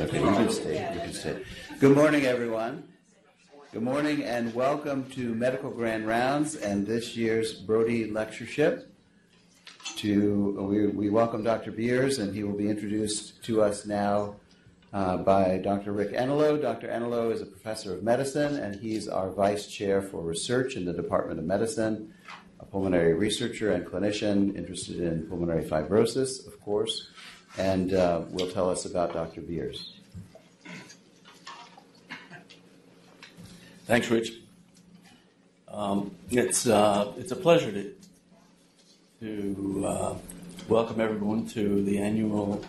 Okay, you can stay. You can stay. Good morning, everyone. Good morning, and welcome to Medical Grand Rounds and this year's Brody Lectureship. To we, we welcome Dr. Beers, and he will be introduced to us now uh, by Dr. Rick Enelow. Dr. Enelow is a professor of medicine, and he's our vice chair for research in the Department of Medicine, a pulmonary researcher and clinician interested in pulmonary fibrosis, of course, and uh, will tell us about Dr. Beers. Thanks, Rich. Um, it's uh, it's a pleasure to to uh, welcome everyone to the annual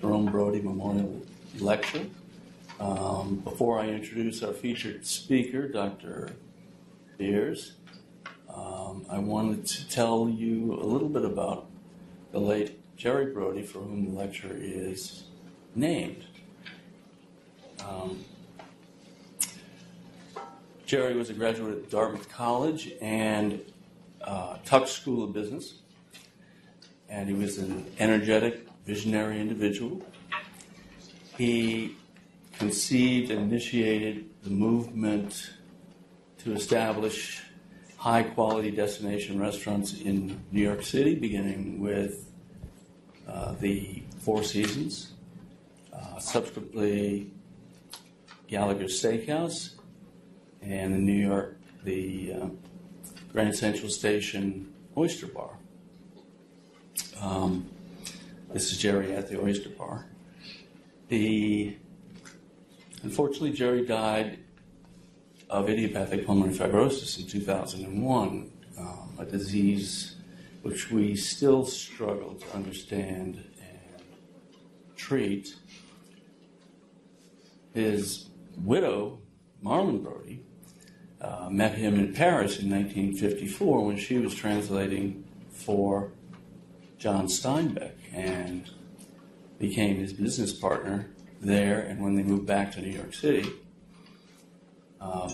Jerome Brody Memorial Lecture. Um, before I introduce our featured speaker, Dr. Beers, um, I wanted to tell you a little bit about the late Jerry Brody, for whom the lecture is named. Um, Jerry was a graduate of Dartmouth College and uh, Tuck School of Business, and he was an energetic, visionary individual. He conceived and initiated the movement to establish high quality destination restaurants in New York City, beginning with uh, the Four Seasons, uh, subsequently Gallagher Steakhouse, and the New York, the uh, Grand Central Station Oyster Bar. Um, this is Jerry at the Oyster Bar. The unfortunately Jerry died of idiopathic pulmonary fibrosis in 2001, um, a disease which we still struggle to understand and treat. His widow, Marlon Brody, uh, met him in Paris in 1954 when she was translating for John Steinbeck and became his business partner there. And when they moved back to New York City, uh,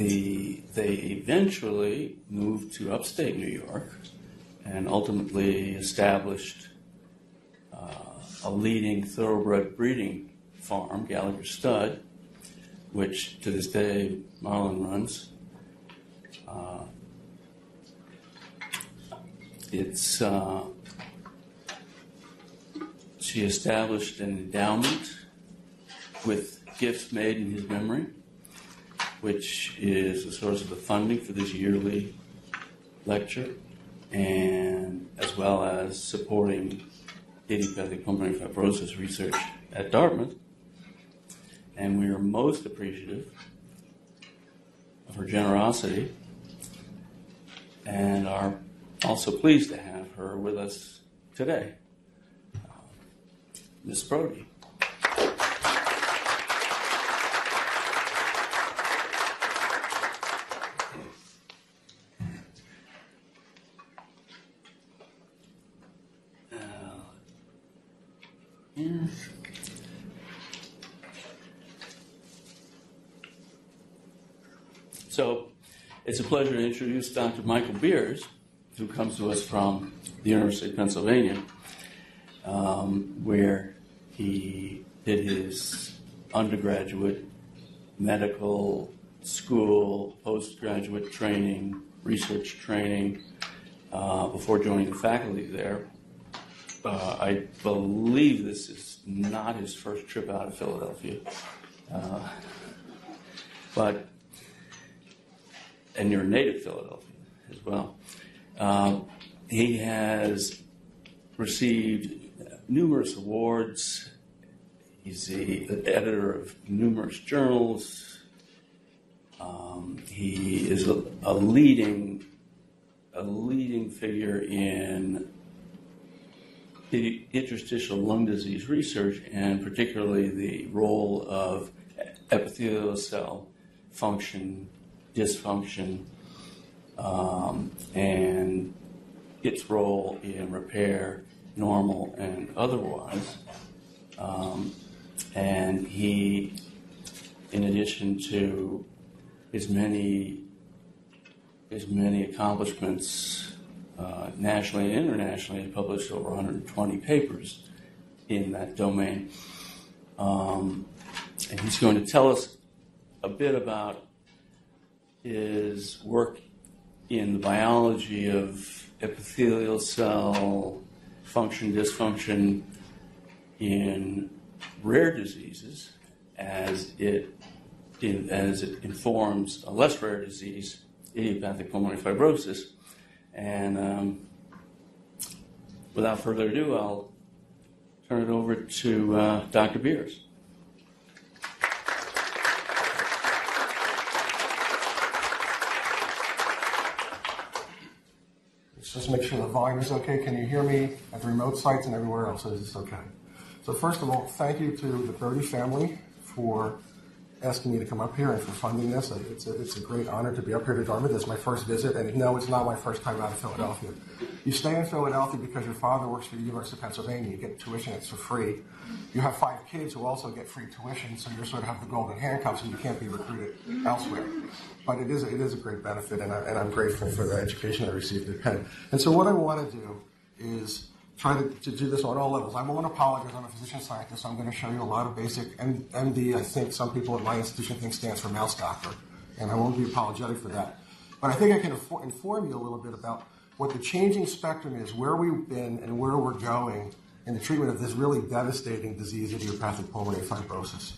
the, they eventually moved to upstate New York and ultimately established uh, a leading thoroughbred breeding farm, Gallagher Stud, which to this day Marlon runs. Uh, it's uh, she established an endowment with gifts made in his memory, which is the source of the funding for this yearly lecture, and as well as supporting idiopathic pulmonary fibrosis research at Dartmouth and we are most appreciative of her generosity and are also pleased to have her with us today. Uh, Ms. Brody. Uh, yeah. So it's a pleasure to introduce Dr. Michael Beers, who comes to us from the University of Pennsylvania, um, where he did his undergraduate medical school, postgraduate training, research training uh, before joining the faculty there. Uh, I believe this is not his first trip out of Philadelphia. Uh, but and you're native Philadelphia as well. Um, he has received numerous awards. He's the, the editor of numerous journals. Um, he is a, a, leading a leading figure in interstitial lung disease research, and particularly the role of epithelial cell function dysfunction um, and its role in repair, normal and otherwise. Um, and he, in addition to his many his many accomplishments uh, nationally and internationally, has published over 120 papers in that domain. Um, and he's going to tell us a bit about his work in the biology of epithelial cell function dysfunction in rare diseases as it in, as it informs a less rare disease, idiopathic pulmonary fibrosis. And um, without further ado, I'll turn it over to uh, Dr. Beers. Just make sure the volume is okay. Can you hear me at the remote sites and everywhere else? Is this okay? So first of all, thank you to the Brody family for asking me to come up here and for funding this. It's a, it's a great honor to be up here to Dartmouth. This is my first visit, and no, it's not my first time out of Philadelphia. You stay in Philadelphia because your father works for the University of Pennsylvania. You get tuition, it's for free. You have five kids who also get free tuition, so you sort of have the golden handcuffs and you can't be recruited elsewhere. But it is, it is a great benefit, and, I, and I'm grateful for the education I received at Penn. And so what I want to do is try to, to do this on all levels. I won't apologize. I'm a physician scientist. So I'm going to show you a lot of basic MD. I think some people at my institution think stands for mouse doctor, and I won't be apologetic for that. But I think I can inform you a little bit about what the changing spectrum is, where we've been, and where we're going in the treatment of this really devastating disease, idiopathic pulmonary fibrosis.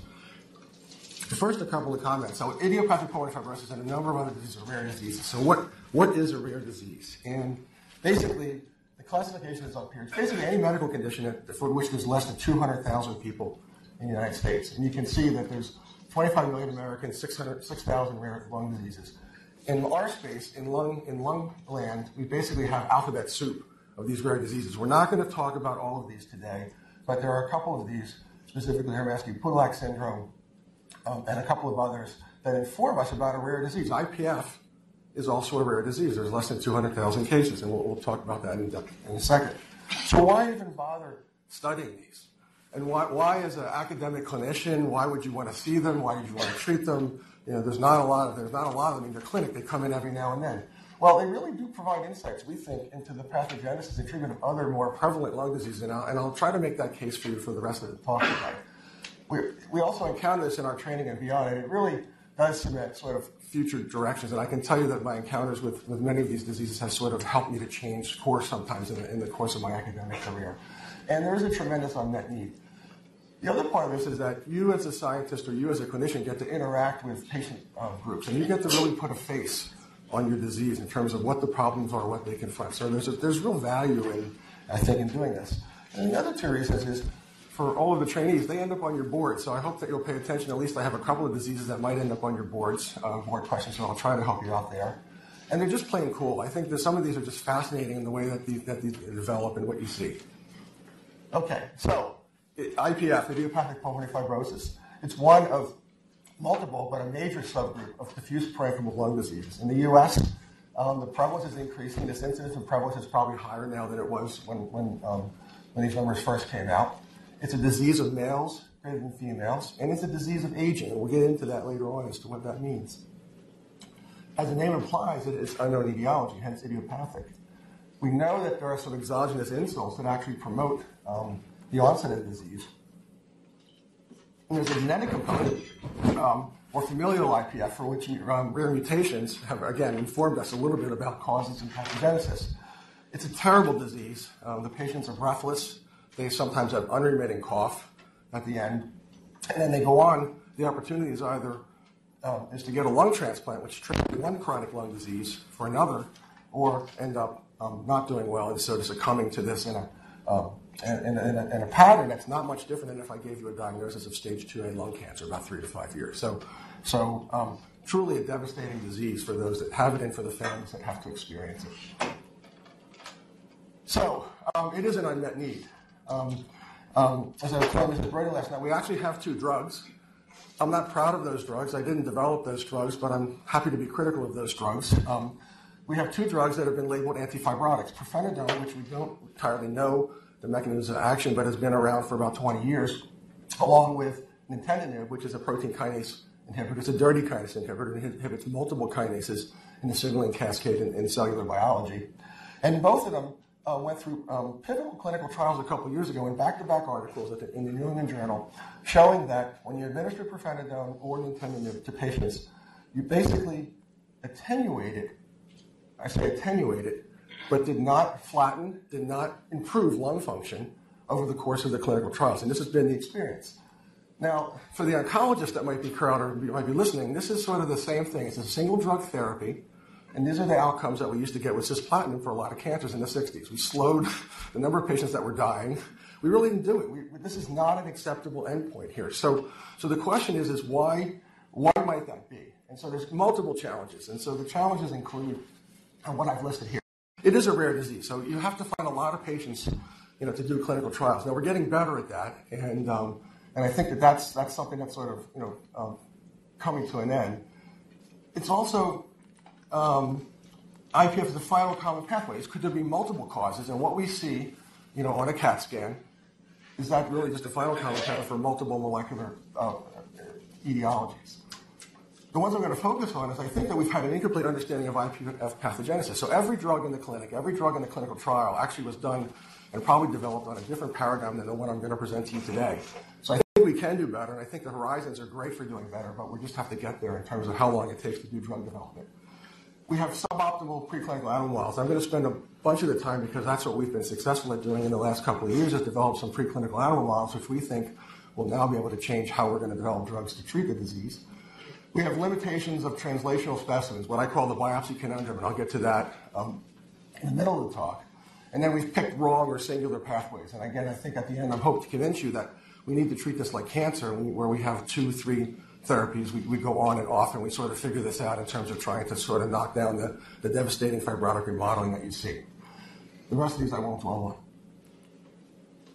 First, a couple of comments. So, idiopathic pulmonary fibrosis and a number of other diseases are rare diseases. So, what, what is a rare disease? And basically, the classification is up here. It's basically any medical condition for which there's less than 200,000 people in the United States. And you can see that there's 25 million Americans, 6,000 rare lung diseases. In our space, in lung, in lung land, we basically have alphabet soup of these rare diseases. We're not going to talk about all of these today, but there are a couple of these, specifically Hermansky-Pudlak syndrome, um, and a couple of others that inform us about a rare disease. IPF is also a rare disease. There's less than 200,000 cases, and we'll, we'll, talk about that in, in a second. So why even bother studying these? And why, why, as an academic clinician, why would you want to see them? Why would you want to treat them? You know, there's not a lot of there's not a lot of them in your clinic. They come in every now and then. Well, they really do provide insights, we think, into the pathogenesis and treatment of other more prevalent lung diseases. And I'll, and I'll try to make that case for you for the rest of the talk. We, we also encounter this in our training and beyond, and it really does cement sort of future directions. And I can tell you that my encounters with, with many of these diseases have sort of helped me to change course sometimes in the, in the course of my academic career. And there is a tremendous unmet need. The other part of this is that you as a scientist or you as a clinician get to interact with patient uh, groups and you get to really put a face on your disease in terms of what the problems are, what they confront. So there's, a, there's real value in, I think, in doing this. And the other two reasons is for all of the trainees, they end up on your board. So I hope that you'll pay attention. At least I have a couple of diseases that might end up on your boards, uh, board questions, so I'll try to help you out there. And they're just plain cool. I think that some of these are just fascinating in the way that these, that these develop and what you see. Okay, so IPF, idiopathic pulmonary fibrosis, it's one of multiple, but a major subgroup of diffuse parenchymal lung diseases. In the U.S., um, the prevalence is increasing. This incidence and prevalence is probably higher now than it was when, when, um, when these numbers first came out. It's a disease of males greater than females, and it's a disease of aging. And we'll get into that later on as to what that means. As the name implies, it is unknown etiology, hence idiopathic. We know that there are some exogenous insults that actually promote um, the onset of the disease. And there's a genetic component, um, or familial IPF, for which um, rare mutations have, again, informed us a little bit about causes and pathogenesis. It's a terrible disease. Um, the patients are breathless. They sometimes have unremitting cough at the end. And then they go on. The opportunity is either um, is to get a lung transplant, which treats one chronic lung disease for another, or end up um, not doing well and so succumbing to this in a, um, in, in, a, in, a, pattern that's not much different than if I gave you a diagnosis of stage 2A lung cancer about three to five years. So, so um, truly a devastating disease for those that have it and for the families that have to experience it. So, um, it is an unmet need. Um, um, as I was telling Mr. Brady last night, we actually have two drugs. I'm not proud of those drugs. I didn't develop those drugs, but I'm happy to be critical of those drugs. Um, we have two drugs that have been labeled antifibrotics. Pirfenidone, which we don't entirely know the mechanism of action, but has been around for about 20 years, along with nintedanib, which is a protein kinase inhibitor. It's a dirty kinase inhibitor. It inhibits multiple kinases in the signaling cascade in, in cellular biology. And both of them uh, went through um, pivotal clinical trials a couple years ago in back-to-back articles the, in the New England Journal showing that when you administer pirfenidone or nintedanib to patients, you basically attenuate it. I say attenuate it, but did not flatten, did not improve lung function over the course of the clinical trials. And this has been the experience. Now, for the oncologist that might be crowd or might be listening, this is sort of the same thing. It's a single drug therapy, and these are the outcomes that we used to get with cisplatin for a lot of cancers in the 60s. We slowed the number of patients that were dying. We really didn't do it. We, this is not an acceptable endpoint here. So, so the question is, is why, why might that be? And so there's multiple challenges. And so the challenges include what I've listed here. It is a rare disease, so you have to find a lot of patients, you know, to do clinical trials. Now we're getting better at that, and um, and I think that that's that's something that's sort of you know um, coming to an end. It's also um, IPF is the final common pathway. Could there be multiple causes? And what we see, you know, on a CAT scan, is that really just a final common pathway for multiple molecular uh, etiologies. The ones I'm going to focus on is I think that we've had an incomplete understanding of IPF pathogenesis. So every drug in the clinic, every drug in the clinical trial actually was done and probably developed on a different paradigm than the one I'm going to present to you today. So I think we can do better, and I think the horizons are great for doing better, but we just have to get there in terms of how long it takes to do drug development. We have suboptimal preclinical animal models. I'm going to spend a bunch of the time because that's what we've been successful at doing in the last couple of years is develop some preclinical animal models, which we think will now be able to change how we're going to develop drugs to treat the disease. We have limitations of translational specimens, what I call the biopsy conundrum, and I'll get to that um, in the middle of the talk. And then we've picked wrong or singular pathways. And again, I think at the end, I hope to convince you that we need to treat this like cancer, where we have two, three therapies. We, we go on and off, and we sort of figure this out in terms of trying to sort of knock down the, the devastating fibrotic remodeling that you see. The rest of these I won't dwell on.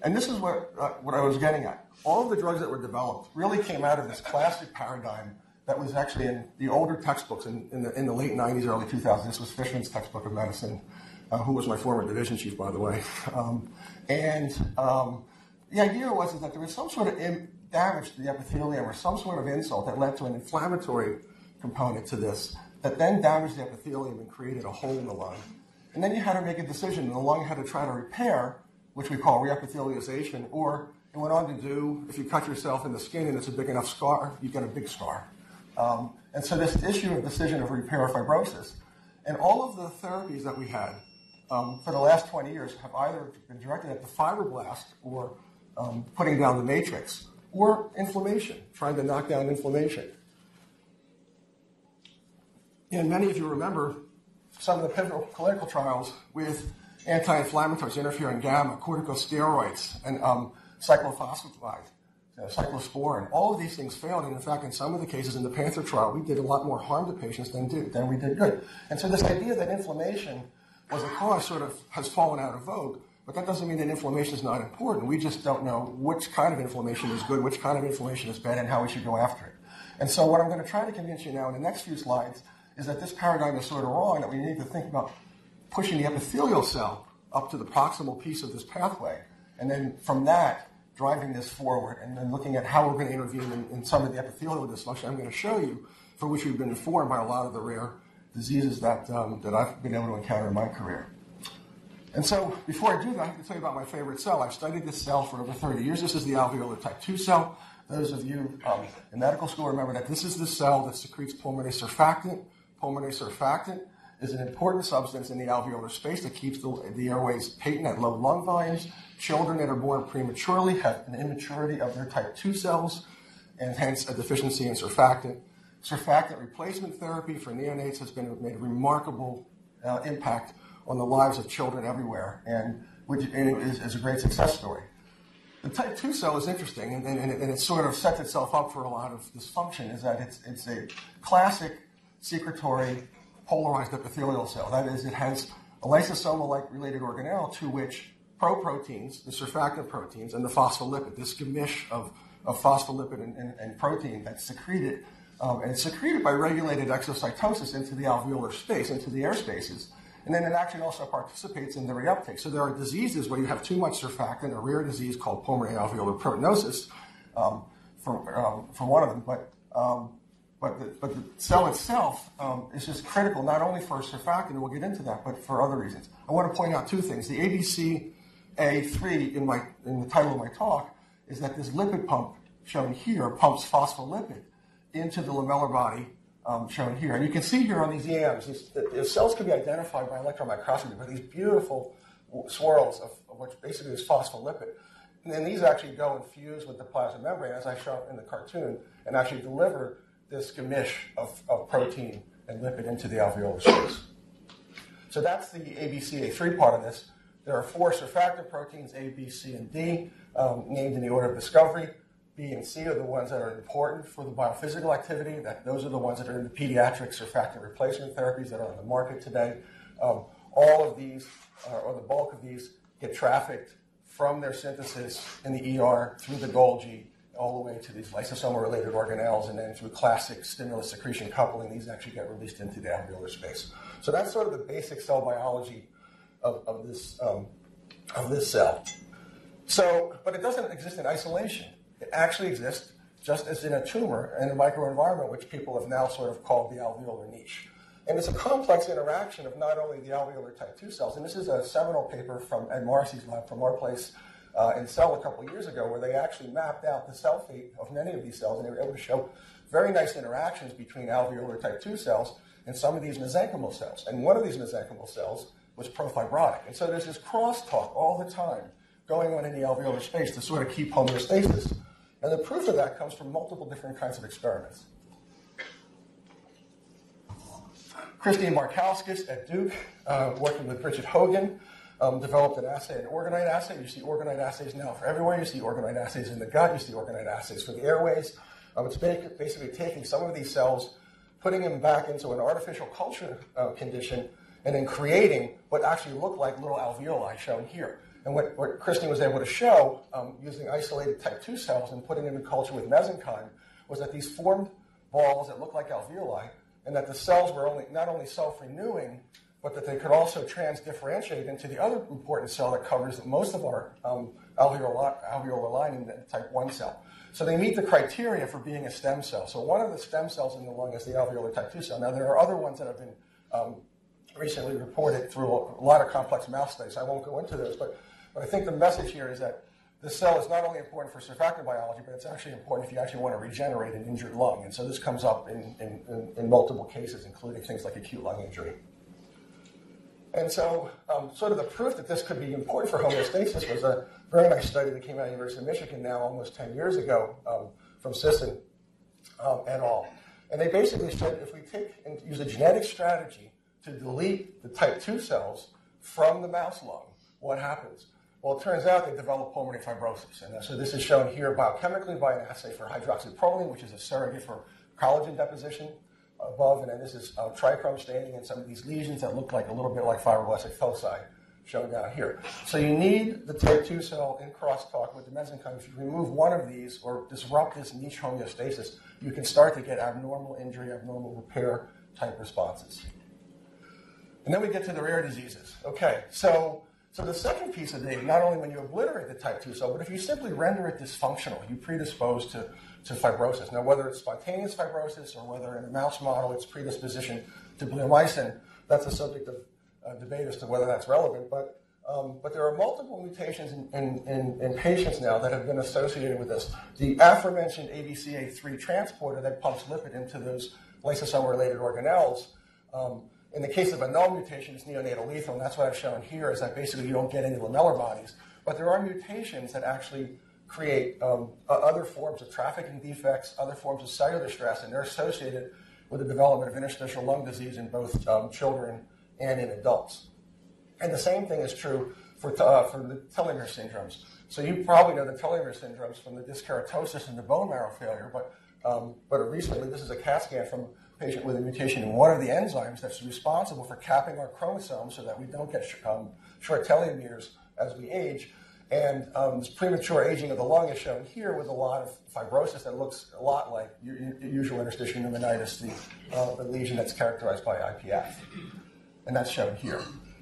And this is what, uh, what I was getting at. All of the drugs that were developed really came out of this classic paradigm that was actually in the older textbooks in, in, the, in the late 90s, early 2000s. This was Fishman's textbook of medicine, uh, who was my former division chief, by the way. Um, and um, the idea was is that there was some sort of Im- damage to the epithelium or some sort of insult that led to an inflammatory component to this that then damaged the epithelium and created a hole in the lung. And then you had to make a decision, and the lung had to try to repair, which we call reepithelialization, or it went on to do, if you cut yourself in the skin and it's a big enough scar, you get a big scar. Um, and so this issue of decision of repair or fibrosis, and all of the therapies that we had um, for the last 20 years have either been directed at the fibroblast or um, putting down the matrix, or inflammation, trying to knock down inflammation. And many of you remember some of the pivotal clinical trials with anti-inflammatories, interferon gamma, corticosteroids, and um, cyclophosphamide uh, cyclosporin. All of these things failed, and in fact, in some of the cases in the Panther trial, we did a lot more harm to patients than, did, than we did good. And so this idea that inflammation was a cause sort of has fallen out of vogue, but that doesn't mean that inflammation is not important. We just don't know which kind of inflammation is good, which kind of inflammation is bad, and how we should go after it. And so what I'm going to try to convince you now in the next few slides is that this paradigm is sort of wrong, that we need to think about pushing the epithelial cell up to the proximal piece of this pathway. And then from that, driving this forward and then looking at how we're going to intervene in, in some of the epithelial dysfunction I'm going to show you, for which we've been informed by a lot of the rare diseases that, um, that I've been able to encounter in my career. And so, before I do that, I have to tell you about my favorite cell. I've studied this cell for over 30 years. This is the alveolar type 2 cell. Those of you um, in medical school remember that this is the cell that secretes pulmonary surfactant. Pulmonary surfactant is an important substance in the alveolar space that keeps the, the airways patent at low lung volumes. Children that are born prematurely have an immaturity of their type 2 cells and hence a deficiency in surfactant. Surfactant replacement therapy for neonates has been made a remarkable uh, impact on the lives of children everywhere, and which and is, is, a great success story. The type 2 cell is interesting, and, and, and, it sort of sets itself up for a lot of dysfunction, is that it's, it's a classic secretory polarized epithelial cell. That is, it has a lysosomal-like related organelle to which proproteins, the surfactant proteins, and the phospholipid, this gemisch of, of phospholipid and, and, and protein that's secreted, um, and it's secreted by regulated exocytosis into the alveolar space, into the air spaces. And then it actually also participates in the reuptake. So there are diseases where you have too much surfactant, a rare disease called pulmonary alveolar proteinosis, um, for, um, for one of them. But um, But the, but the cell itself um, is just critical not only for surfactant, and we'll get into that, but for other reasons. I want to point out two things. The ABCA3 in, my, in the title of my talk is that this lipid pump shown here pumps phospholipid into the lamellar body um, shown here. And you can see here on these EMs, these, the, the cells can be identified by electron microscopy by these beautiful swirls of, of which basically is phospholipid. And then these actually go and fuse with the plasma membrane, as I show in the cartoon, and actually deliver this gamish of, of protein and lipid into the alveolar space. So that's the ABCA3 part of this. There are four surfactant proteins, A, B, C, and D, um, named in the order of discovery. B and C are the ones that are important for the biophysical activity. That those are the ones that are in the pediatric surfactant replacement therapies that are on the market today. Um, all of these, uh, or the bulk of these, get trafficked from their synthesis in the ER through the Golgi all the way to these lysosomal-related organelles, and then through classic stimulus secretion coupling, these actually get released into the alveolar space. So that's sort of the basic cell biology of, of this um, of this cell. So, but it doesn't exist in isolation. It actually exists just as in a tumor in a microenvironment, which people have now sort of called the alveolar niche. And it's a complex interaction of not only the alveolar type 2 cells, and this is a seminal paper from Ed Morrisey's lab from our place uh, in Cell a couple years ago, where they actually mapped out the cell fate of many of these cells, and they were able to show very nice interactions between alveolar type 2 cells and some of these mesenchymal cells. And one of these mesenchymal cells was profibrotic. And so there's this crosstalk all the time going on in the alveolar space to sort of keep homeostasis. And the proof of that comes from multiple different kinds of experiments. Christine Barkauskas at Duke, uh, working with Brigid Hogan, um, developed an assay, an organoid assay. You see organoid assays now for everywhere. You see organoid assays in the gut. You see organoid assays for the airways. Um, it's basically taking some of these cells, putting them back into an artificial culture uh, condition, and then creating what actually look like little alveoli shown here. And what, what Christine was able to show um, using isolated type 2 cells and putting them in culture with mesenchyme was that these formed balls that look like alveoli and that the cells were only not only self-renewing, but that they could also transdifferentiate into the other important cell that covers most of our um, alveolar, lining, the type 1 cell. So they meet the criteria for being a stem cell. So one of the stem cells in the lung is the alveolar type 2 cell. Now there are other ones that have been um, recently reported through a lot of complex mouse studies. I won't go into those, but but I think the message here is that the cell is not only important for surfactant biology, but it's actually important if you actually want to regenerate an injured lung. And so this comes up in, in, in multiple cases, including things like acute lung injury. And so, um, sort of the proof that this could be important for homeostasis was a very nice study that came out of the University of Michigan now almost 10 years ago um, from Sisson um, et al. And they basically said if we take and use a genetic strategy to delete the type 2 cells from the mouse lung, what happens? Well, it turns out they develop pulmonary fibrosis. And so this is shown here biochemically by an assay for hydroxyproline, which is a surrogate for collagen deposition above. And then this is uh, trichrome staining and some of these lesions that look like a little bit like fibroblastic foci shown down here. So you need the type 2 cell in crosstalk with the mesenchyme. If you remove one of these or disrupt this niche homeostasis, you can start to get abnormal injury, abnormal repair type responses. And then we get to the rare diseases. Okay, so so the second piece of data, not only when you obliterate the type 2 cell, but if you simply render it dysfunctional, you predispose to, to fibrosis. Now, whether it's spontaneous fibrosis or whether in a mouse model it's predisposition to bleomycin, that's a subject of uh, debate as to whether that's relevant. But, um, but there are multiple mutations in, in, in, in, patients now that have been associated with this. The aforementioned ABCA3 transporter that pumps lipid into those lysosome-related organelles um, in the case of a null mutation, it's neonatal lethal, and that's what I've shown here, is that basically you don't get any lamellar bodies. But there are mutations that actually create um, other forms of trafficking defects, other forms of cellular stress, and they're associated with the development of interstitial lung disease in both um, children and in adults. And the same thing is true for, uh, for the telomere syndromes. So you probably know the telomere syndromes from the dyskeratosis and the bone marrow failure, but, um, but recently, this is a CAT scan from patient with a mutation in one of the enzymes that's responsible for capping our chromosomes so that we don't get um, short telomeres as we age. And um, this premature aging of the lung is shown here with a lot of fibrosis that looks a lot like usual interstitial pneumonitis, the, uh, the lesion that's characterized by IPF. And that's shown here.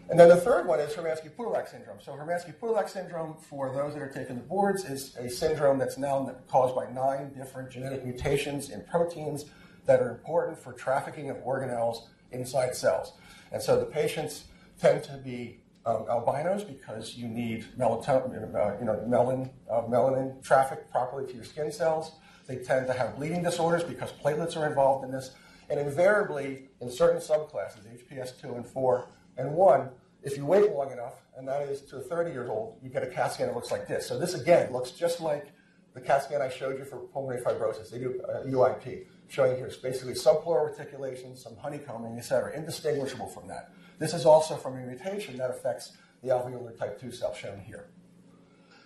And then the third one is Hermansky-Pudlak syndrome. So Hermansky-Pudlak syndrome, for those that are taking the boards, is a syndrome that's now caused by nine different genetic mutations in proteins that are important for trafficking of organelles inside cells. And so the patients tend to be um, albinos because you need melatonin, uh, you know, melon, uh, melanin traffic properly to your skin cells. They tend to have bleeding disorders because platelets are involved in this. And invariably, in certain subclasses, HPS 2 and 4 and 1, if you wait long enough, and that is to 30 years old, you get a CAT scan that looks like this. So this, again, looks just like the CAT scan I showed you for pulmonary fibrosis. They do uh, UIP, showing here it's basically subpleural reticulation, some honeycombing, etc., indistinguishable from that. This is also from a mutation that affects the alveolar type 2 cell shown here.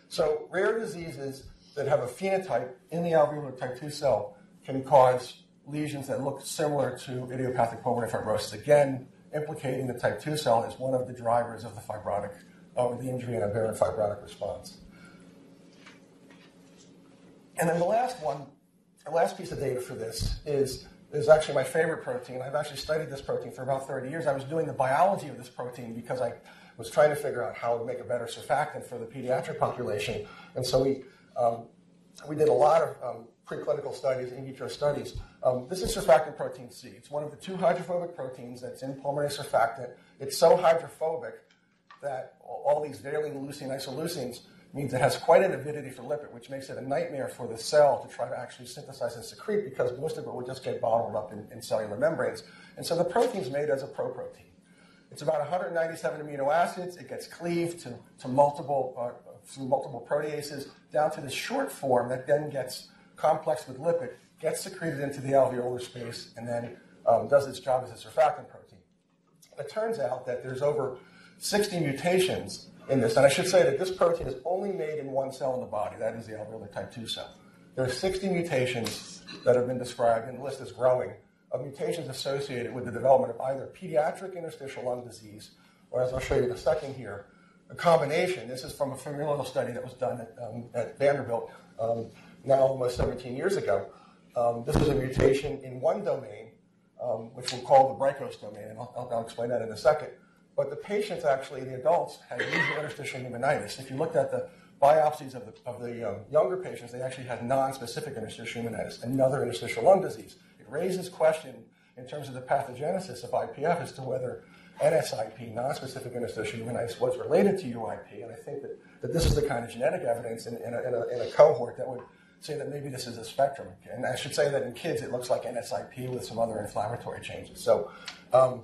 So rare diseases that have a phenotype in the alveolar type 2 cell can cause lesions that look similar to idiopathic pulmonary fibrosis. Again, implicating the type 2 cell as one of the drivers of the fibrotic, of the injury and aberrant fibrotic response. And then the last one, the last piece of data for this is, is actually my favorite protein. I've actually studied this protein for about 30 years. I was doing the biology of this protein because I was trying to figure out how to make a better surfactant for the pediatric population. And so we, um, we did a lot of um, preclinical studies, in vitro studies. Um, this is surfactant protein C. It's one of the two hydrophobic proteins that's in pulmonary surfactant. It's so hydrophobic that all these valine, leucine, isoleucines means it has quite an avidity for lipid, which makes it a nightmare for the cell to try to actually synthesize and secrete because most of it will just get bottled up in, in cellular membranes. And so the protein is made as a proprotein. It's about 197 amino acids. It gets cleaved to, to multiple, uh, through multiple proteases down to the short form that then gets complexed with lipid, gets secreted into the alveolar space, and then um, does its job as a surfactant protein. It turns out that there's over 60 mutations in this. And I should say that this protein is only made in one cell in the body. That is the alveolar type 2 cell. There are 60 mutations that have been described, and the list is growing, of mutations associated with the development of either pediatric interstitial lung disease, or as I'll show you in a second here, a combination. This is from a familial study that was done at, um, at Vanderbilt um, now almost 17 years ago. Um, this is a mutation in one domain, um, which we'll call the BRICHOS domain, and I'll, I'll explain that in a second. But the patients, actually, the adults, had usual interstitial pneumonitis. If you looked at the biopsies of the, of the um, younger patients, they actually had non-specific interstitial pneumonitis, another interstitial lung disease. It raises question in terms of the pathogenesis of IPF as to whether NSIP, non-specific interstitial pneumonitis, was related to UIP. And I think that, that this is the kind of genetic evidence in, in, a, in, a, in a cohort that would say that maybe this is a spectrum. And I should say that in kids, it looks like NSIP with some other inflammatory changes. So, um,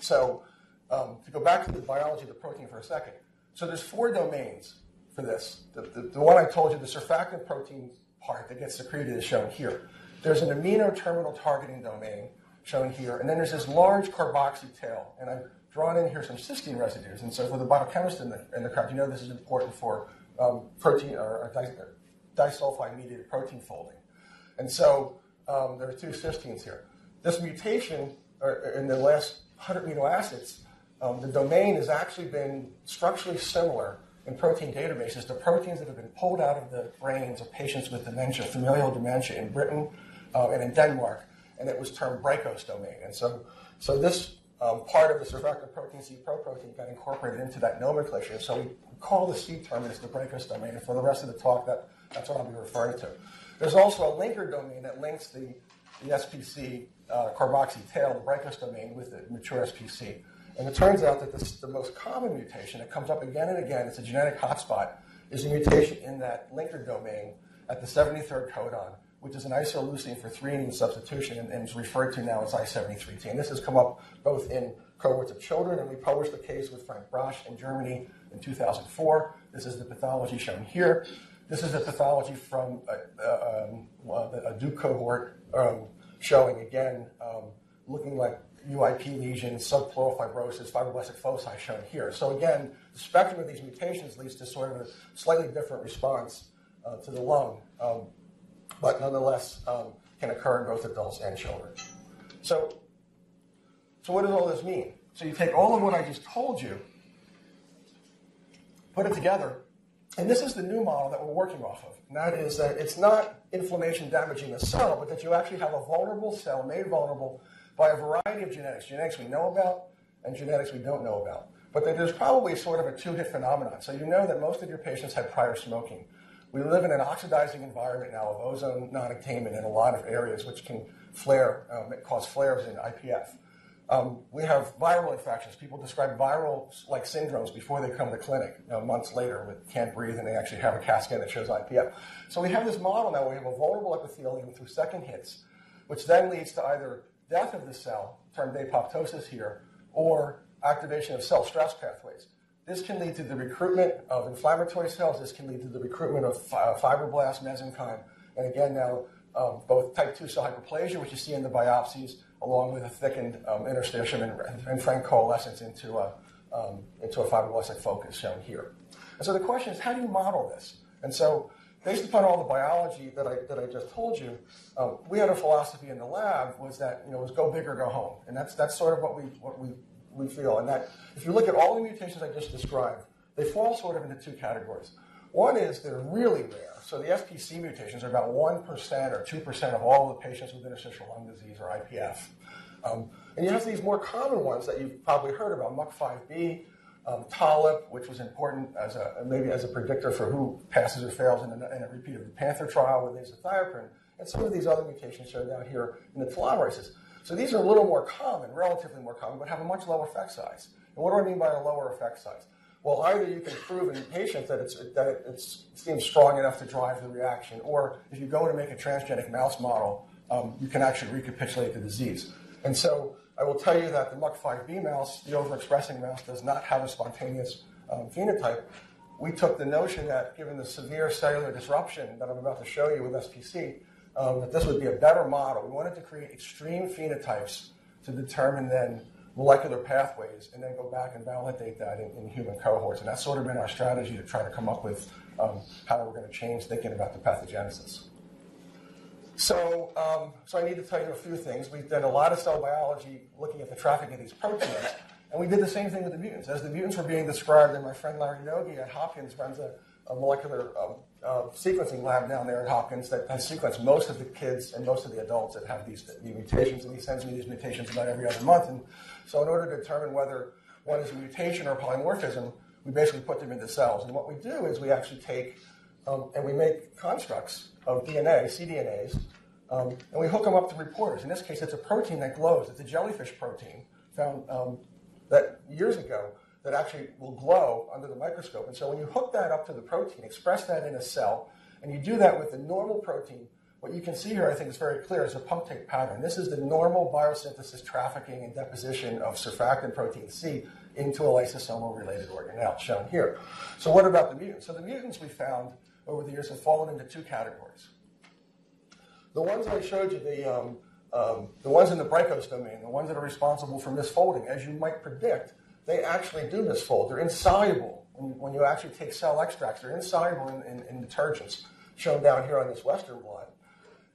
so um, to go back to the biology of the protein for a second. So there's four domains for this. The, the, the one I told you, the surfactant protein part that gets secreted is shown here. There's an amino terminal targeting domain shown here, and then there's this large carboxy tail, and I've drawn in here some cysteine residues. And so for the biochemist in the, in the crowd, you know this is important for um, protein or, or disulfide mediated protein folding. And so um, there are two cysteines here. This mutation in the last 100 amino acids um, the domain has actually been structurally similar in protein databases to proteins that have been pulled out of the brains of patients with dementia, familial dementia in Britain uh, and in Denmark, and it was termed BRICHOS domain. And so, so this um, part of the surfactant protein C protein got incorporated into that nomenclature. So we call the C terminus the BRICHOS domain, and for the rest of the talk, that, that's what I'll be referring to. There's also a linker domain that links the, the SPC uh, carboxy tail, the BRICHOS domain, with the mature SPC. And it turns out that this, the most common mutation that comes up again and again, it's a genetic hotspot, is a mutation in that linker domain at the 73rd codon, which is an isoleucine for threonine substitution and, and is referred to now as I73T. And this has come up both in cohorts of children, and we published a case with Frank Brasch in Germany in 2004. This is the pathology shown here. This is a pathology from a, a, um, a Duke cohort um, showing, again, um, looking like UIP lesions, subpleural fibrosis, fibroblastic foci shown here. So again, the spectrum of these mutations leads to sort of a slightly different response uh, to the lung, um, but nonetheless um, can occur in both adults and children. So, so what does all this mean? So you take all of what I just told you, put it together, and this is the new model that we're working off of. And that is that it's not inflammation damaging the cell, but that you actually have a vulnerable cell made vulnerable by a variety of genetics. Genetics we know about and genetics we don't know about. But there's probably sort of a two-hit phenomenon. So you know that most of your patients had prior smoking. We live in an oxidizing environment now of ozone non-attainment in a lot of areas, which can flare, um, cause flares in IPF. Um, we have viral infections. People describe viral like syndromes before they come to clinic you know, months later with can't breathe and they actually have a CAT scan that shows IPF. So we have this model now where we have a vulnerable epithelium through second hits, which then leads to either death of the cell, termed apoptosis here, or activation of cell stress pathways. This can lead to the recruitment of inflammatory cells. This can lead to the recruitment of fibroblast mesenchyme. And again, now um, both type 2 cell hyperplasia, which you see in the biopsies, along with a thickened um, interstitium and, and, frank coalescence into a, um, into a fibroblastic focus shown here. And so the question is, how do you model this? And so, based upon all the biology that I, that I just told you, um, we had a philosophy in the lab was that you know was go big or go home, and that's that's sort of what we what we we feel. And that if you look at all the mutations I just described, they fall sort of into two categories. One is they're really rare. So the FPC mutations are about 1% or 2% of all the patients with interstitial lung disease or IPF. Um, and you have these more common ones that you've probably heard about, MUC5B, um, TOLLIP, which was important as a, maybe as a predictor for who passes or fails in a, in a repeat of the PANTHER trial with azathioprine, and some of these other mutations shown down here in the telomerases. So these are a little more common, relatively more common, but have a much lower effect size. And what do I mean by a lower effect size? Well, either you can prove in patients that, it's, that it seems strong enough to drive the reaction, or if you go and make a transgenic mouse model, um, you can actually recapitulate the disease. And so I will tell you that the MUC5B mouse, the overexpressing mouse, does not have a spontaneous um, phenotype. We took the notion that given the severe cellular disruption that I'm about to show you with SPC, um, that this would be a better model. We wanted to create extreme phenotypes to determine then molecular pathways and then go back and validate that in, in human cohorts. And that's sort of been our strategy to try to come up with um, how we're going to change thinking about the pathogenesis. So, um, so I need to tell you a few things. We've done a lot of cell biology looking at the trafficking of these proteins, and we did the same thing with the mutants. As the mutants were being described, and my friend Larry Nogee at Hopkins runs a, a molecular um, uh, sequencing lab down there at Hopkins that has sequenced most of the kids and most of the adults that have these, mutations, and he sends me these mutations about every other month. And so, in order to determine whether one is a mutation or polymorphism, we basically put them into cells. And what we do is we actually take um, and we make constructs of DNA, cDNAs, um, and we hook them up to reporters. In this case, it's a protein that glows. It's a jellyfish protein found um, that years ago that actually will glow under the microscope. And so when you hook that up to the protein, express that in a cell, and you do that with the normal protein, what you can see here, I think is very clear, is a punctate pattern. This is the normal biosynthesis trafficking and deposition of surfactant protein C into a lysosomal related organelle, shown here. So what about the mutants? So the mutants we found over the years have fallen into two categories. The ones I showed you, the, um, um, the ones in the BRICHOS domain, the ones that are responsible for misfolding, as you might predict, they actually do misfold. They're insoluble when, when you actually take cell extracts. They're insoluble in, in, in, detergents, shown down here on this Western blot.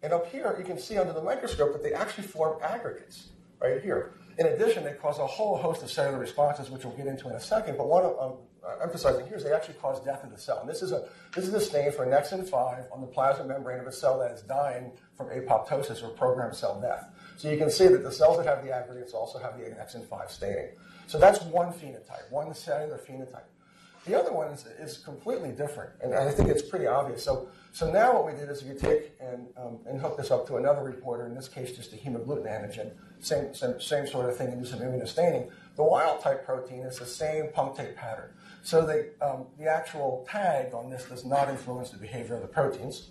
And up here, you can see under the microscope that they actually form aggregates right here. In addition, they cause a whole host of cellular responses, which we'll get into in a second. But one I'm emphasizing here is they actually cause death in the cell. And this is a this is a stain for Nexin 5 on the plasma membrane of a cell that is dying from apoptosis or programmed cell death. So you can see that the cells that have the aggregates also have the Nexin 5 staining. So that's one phenotype, one cellular phenotype. The other one is, is completely different, and I think it's pretty obvious. So, so now what we did is we take and, um, and hook this up to another reporter, in this case just a hemagglutinin antigen, same, same, same sort of thing, and do some immunostaining. The wild type protein is the same punctate pattern. So the, um, the actual tag on this does not influence the behavior of the proteins.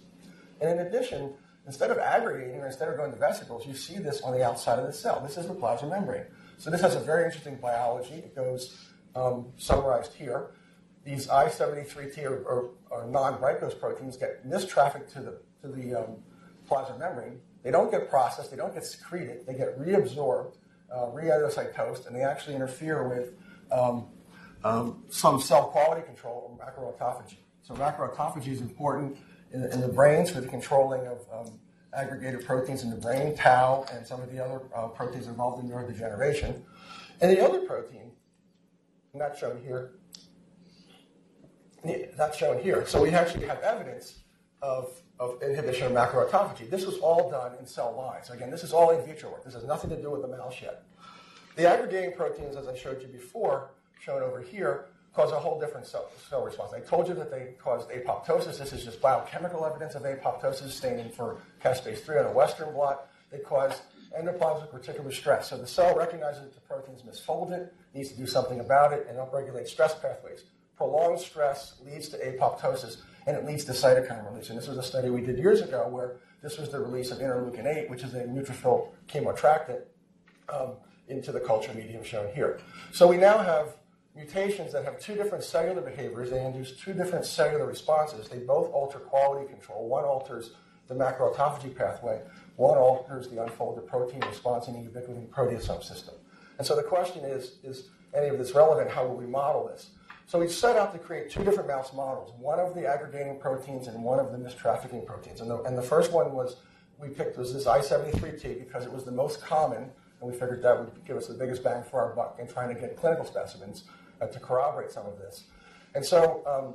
And in addition, instead of aggregating or instead of going to vesicles, you see this on the outside of the cell. This is the plasma membrane. So this has a very interesting biology. It goes um, summarized here. These I73T or, or, or non-BRICHOS proteins get mistrafficked to the, to the um, plasma membrane. They don't get processed. They don't get secreted. They get reabsorbed, uh, re-endocytosed, and they actually interfere with um, um, some cell quality control or macroautophagy. So macroautophagy is important in the, in the brains for the controlling of um, aggregated proteins in the brain, tau, and some of the other uh, proteins involved in neurodegeneration. And the other protein, not shown here, not shown here. So we actually have evidence of, of inhibition of macroautophagy. This was all done in cell lines. So again, this is all in vitro work. This has nothing to do with the mouse yet. The aggregating proteins, as I showed you before, shown over here, cause a whole different cell, cell response. I told you that they caused apoptosis. This is just biochemical evidence of apoptosis, staining for caspase 3 on a Western blot. They cause endoplasmic reticular stress. So the cell recognizes that the protein's misfolded, needs to do something about it, and upregulate stress pathways. Prolonged stress leads to apoptosis, and it leads to cytokine release. And this was a study we did years ago where this was the release of interleukin 8, which is a neutrophil chemoattractant, um, into the culture medium shown here. So we now have mutations that have two different cellular behaviors. They induce two different cellular responses. They both alter quality control. One alters the macroautophagy pathway. One alters the unfolded protein response in the ubiquitin proteasome system. And so the question is, is any of this relevant? How will we model this? So we set out to create two different mouse models, one of the aggregating proteins and one of the mistrafficking proteins. And the, and the first one was we picked was this I73T because it was the most common, and we figured that would give us the biggest bang for our buck in trying to get clinical specimens uh, to corroborate some of this. And so, um,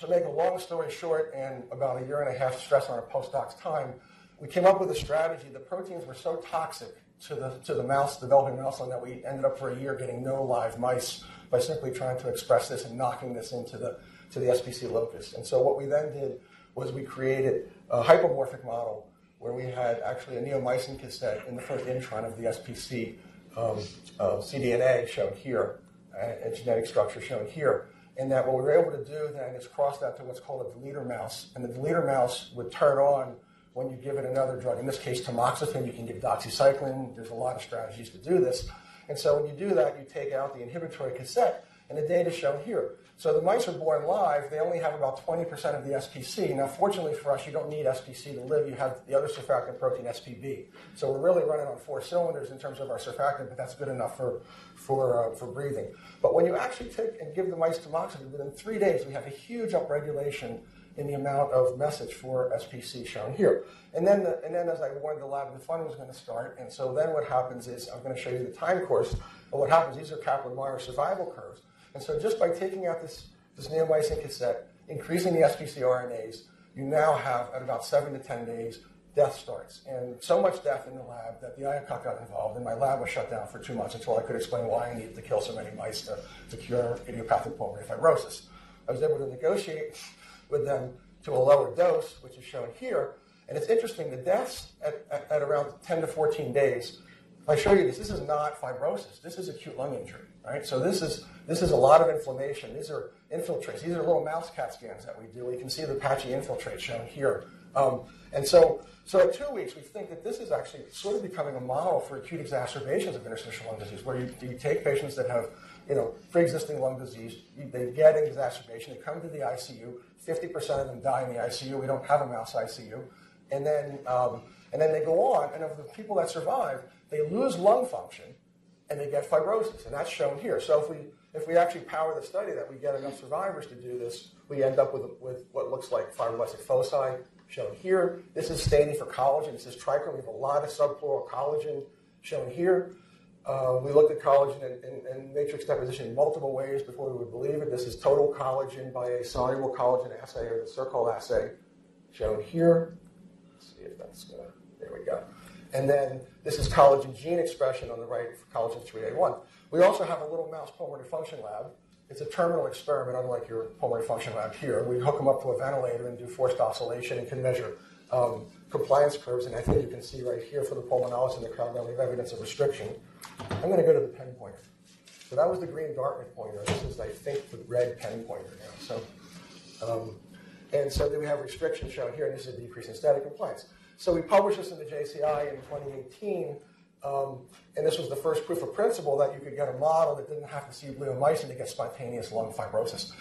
to make a long story short, and about a year and a half stress on our postdoc's time, we came up with a strategy. The proteins were so toxic to the to the mouse, developing mouse line, that we ended up for a year getting no live mice by simply trying to express this and knocking this into the to the SPC locus. And so what we then did was we created a hypomorphic model where we had actually a neomycin cassette in the first intron of the SPC um, uh, cDNA shown here, a genetic structure shown here. And that what we were able to do then is cross that to what's called a deleter mouse. And the deleter mouse would turn on when you give it another drug. In this case, tamoxifen, you can give doxycycline. There's a lot of strategies to do this. And so when you do that, you take out the inhibitory cassette, and the data shown here. So the mice are born live. They only have about 20% of the SPC. Now, fortunately for us, you don't need SPC to live. You have the other surfactant protein, SPB. So we're really running on four cylinders in terms of our surfactant, but that's good enough for, for, uh, for breathing. But when you actually take and give the mice tamoxifen, within three days, we have a huge upregulation in the amount of message for SPC shown here. And then, the, and then as I warned the lab, the fun was going to start. And so then what happens is, I'm going to show you the time course. But what happens, these are Kaplan-Meier survival curves. And so just by taking out this, this neomycin cassette, increasing the SPC RNAs, you now have, at about seven to 10 days, death starts. And so much death in the lab that the IACUC got involved, and my lab was shut down for two months until I could explain why I needed to kill so many mice to, to cure idiopathic pulmonary fibrosis. I was able to negotiate with them to a lower dose, which is shown here. And it's interesting, the deaths at, at, at around 10 to 14 days, if I show you this, this is not fibrosis. This is acute lung injury, right? So this is, this is a lot of inflammation. These are infiltrates. These are little mouse CAT scans that we do. You can see the patchy infiltrates shown here. Um, and so, so at two weeks, we think that this is actually sort of becoming a model for acute exacerbations of interstitial lung disease, where you, you take patients that have you know, pre-existing lung disease. They get an exacerbation. They come to the ICU. 50% of them die in the ICU. We don't have a mouse ICU. And then, um, and then they go on. And of the people that survive, they lose lung function and they get fibrosis. And that's shown here. So if we, if we actually power the study that we get enough survivors to do this, we end up with, with what looks like fibroblastic foci shown here. This is staining for collagen. This is trichome. We have a lot of subpleural collagen shown here. Uh, we looked at collagen and, and, and, matrix deposition in multiple ways before we would believe it. This is total collagen by a soluble collagen assay or the Circle assay shown here. Let's see if that's going to, there we go. And then this is collagen gene expression on the right for collagen 3A1. We also have a little mouse pulmonary function lab. It's a terminal experiment, unlike your pulmonary function lab here. We hook them up to a ventilator and do forced oscillation and can measure um, compliance curves. And I think you can see right here for the pulmonologist in the crowd that we have evidence of restriction. I'm going to go to the pen pointer. So that was the green Dartmouth pointer. This is, I think, the red pen pointer now. So, um, and so then we have restriction shown here, and this is a decrease in static compliance. So we published this in the JCI in 2018, um, and this was the first proof of principle that you could get a model that didn't have to see bleomycin to get spontaneous lung fibrosis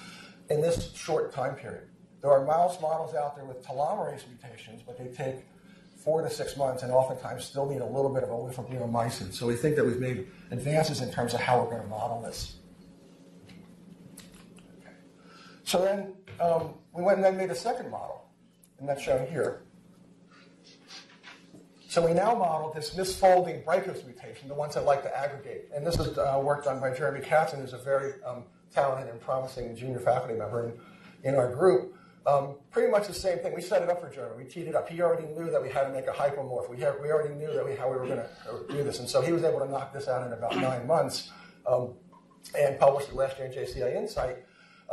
in this short time period. There are mouse models out there with telomerase mutations, but they take four to six months and oftentimes still need a little bit of a whiff of bleomycin. So we think that we've made advances in terms of how we're going to model this. So then um, we went and then made a second model, and that's shown here. So we now model this misfolding Brykos mutation, the ones that like to aggregate. And this is uh, work done by Jeremy Katzen, who's a very um, talented and promising junior faculty member in, in our group. Um, pretty much the same thing. We set it up for Jeremy. We teed it up. He already knew that we had to make a hypomorph. We, had, we already knew that we, how we were going to uh, do this. And so he was able to knock this out in about nine months um, and published it last year in JCI Insight.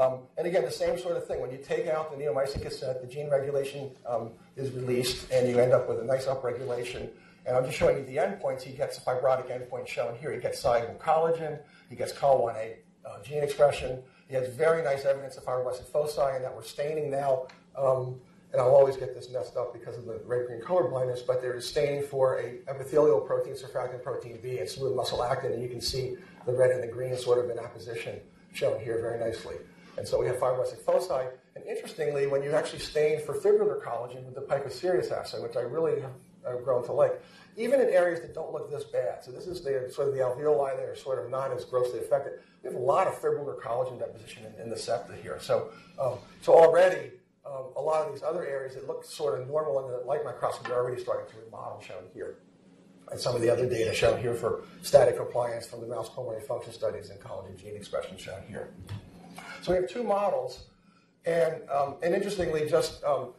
Um, and again, the same sort of thing. When you take out the neomycin cassette, the gene regulation um, is released, and you end up with a nice upregulation. And I'm just showing you the endpoints. He gets a fibrotic endpoint shown here. He gets soluble collagen. He gets COL1A uh, gene expression. He has very nice evidence of fibroblastic foci, and that we're staining now. Um, and I'll always get this messed up because of the red green color blindness, but there is staining for a epithelial protein, surfactant protein B, and smooth muscle actin, and you can see the red and the green sort of in apposition shown here very nicely. And so we have fibroblastic foci. And interestingly, when you actually stain for fibrillar collagen with the Picocereus assay, which I really have, have grown to like, even in areas that don't look this bad, so this is the sort of the alveoli that are sort of not as grossly affected, we have a lot of fibrillar collagen deposition in, in the septa here. So, um, so already, um, a lot of these other areas that look sort of normal under the light microscope are already starting to remodel, shown here. And some of the other data shown here for static compliance from the mouse pulmonary function studies and collagen gene expression shown here. So we have two models, and, um, and interestingly, just um,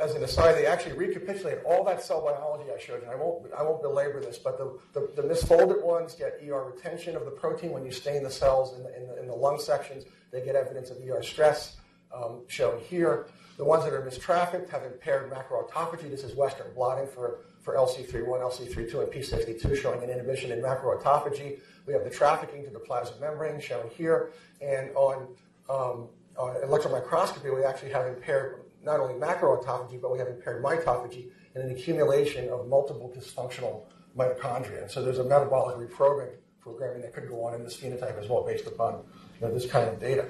as an aside, they actually recapitulate all that cell biology I showed you. I won't, I won't belabor this, but the, the, the, misfolded ones get ER retention of the protein when you stain the cells in the, in the, in the lung sections. They get evidence of ER stress um, shown here. The ones that are mistrafficked have impaired macroautophagy. This is Western blotting for, for LC31, LC32, and P62 showing an inhibition in macroautophagy. We have the trafficking to the plasma membrane shown here. And on, um, on electron microscopy, we actually have impaired not only macroautophagy, but we have impaired mitophagy and an accumulation of multiple dysfunctional mitochondria. And so there's a metabolic reprogramming programming that could go on in this phenotype as well based upon you know, this kind of data.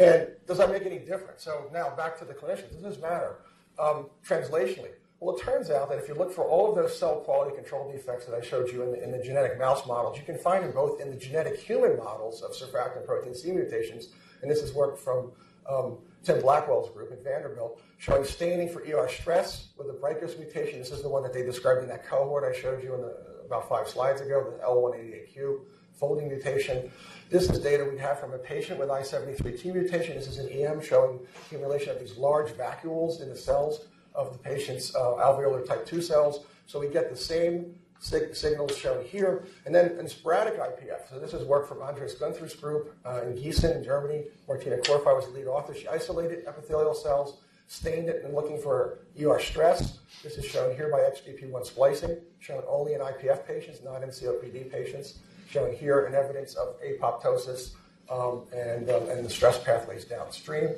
And does that make any difference? So now back to the clinicians. Does this matter? Um, translationally, well, it turns out that if you look for all of those cell quality control defects that I showed you in the, in the genetic mouse models, you can find them both in the genetic human models of surfactant protein C mutations, and this is work from um, Tim Blackwell's group at Vanderbilt, showing staining for ER stress with a Brykos mutation. This is the one that they described in that cohort I showed you the, about five slides ago, the L188Q folding mutation. This is data we have from a patient with I73T mutation. This is an EM showing accumulation of these large vacuoles in the cells of the patient's uh, alveolar type 2 cells. So we get the same sig- signals shown here. And then in sporadic IPF, so this is work from Andreas Gunther's group uh, in Gießen in Germany. Martina Korfei was the lead author. She isolated epithelial cells, stained it, and looking for ER stress. This is shown here by XBP1 splicing, shown only in IPF patients, not in COPD patients. Shown here an evidence of apoptosis um, and, um, and the stress pathways downstream.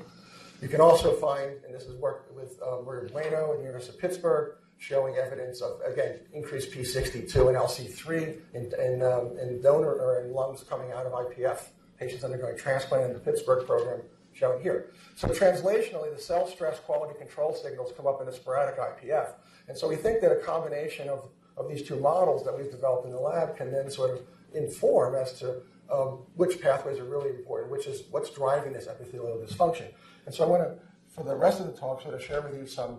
You can also find, and this is work with um, Maria Bueno the University of Pittsburgh, showing evidence of, again, increased P62 and LC3 in, in, um, in donor or in lungs coming out of IPF, patients undergoing transplant in the Pittsburgh program shown here. So translationally, the cell stress quality control signals come up in a sporadic IPF. And so we think that a combination of, of these two models that we've developed in the lab can then sort of inform as to um, which pathways are really important, which is what's driving this epithelial dysfunction. And so I want to, for the rest of the talk, sort of share with you some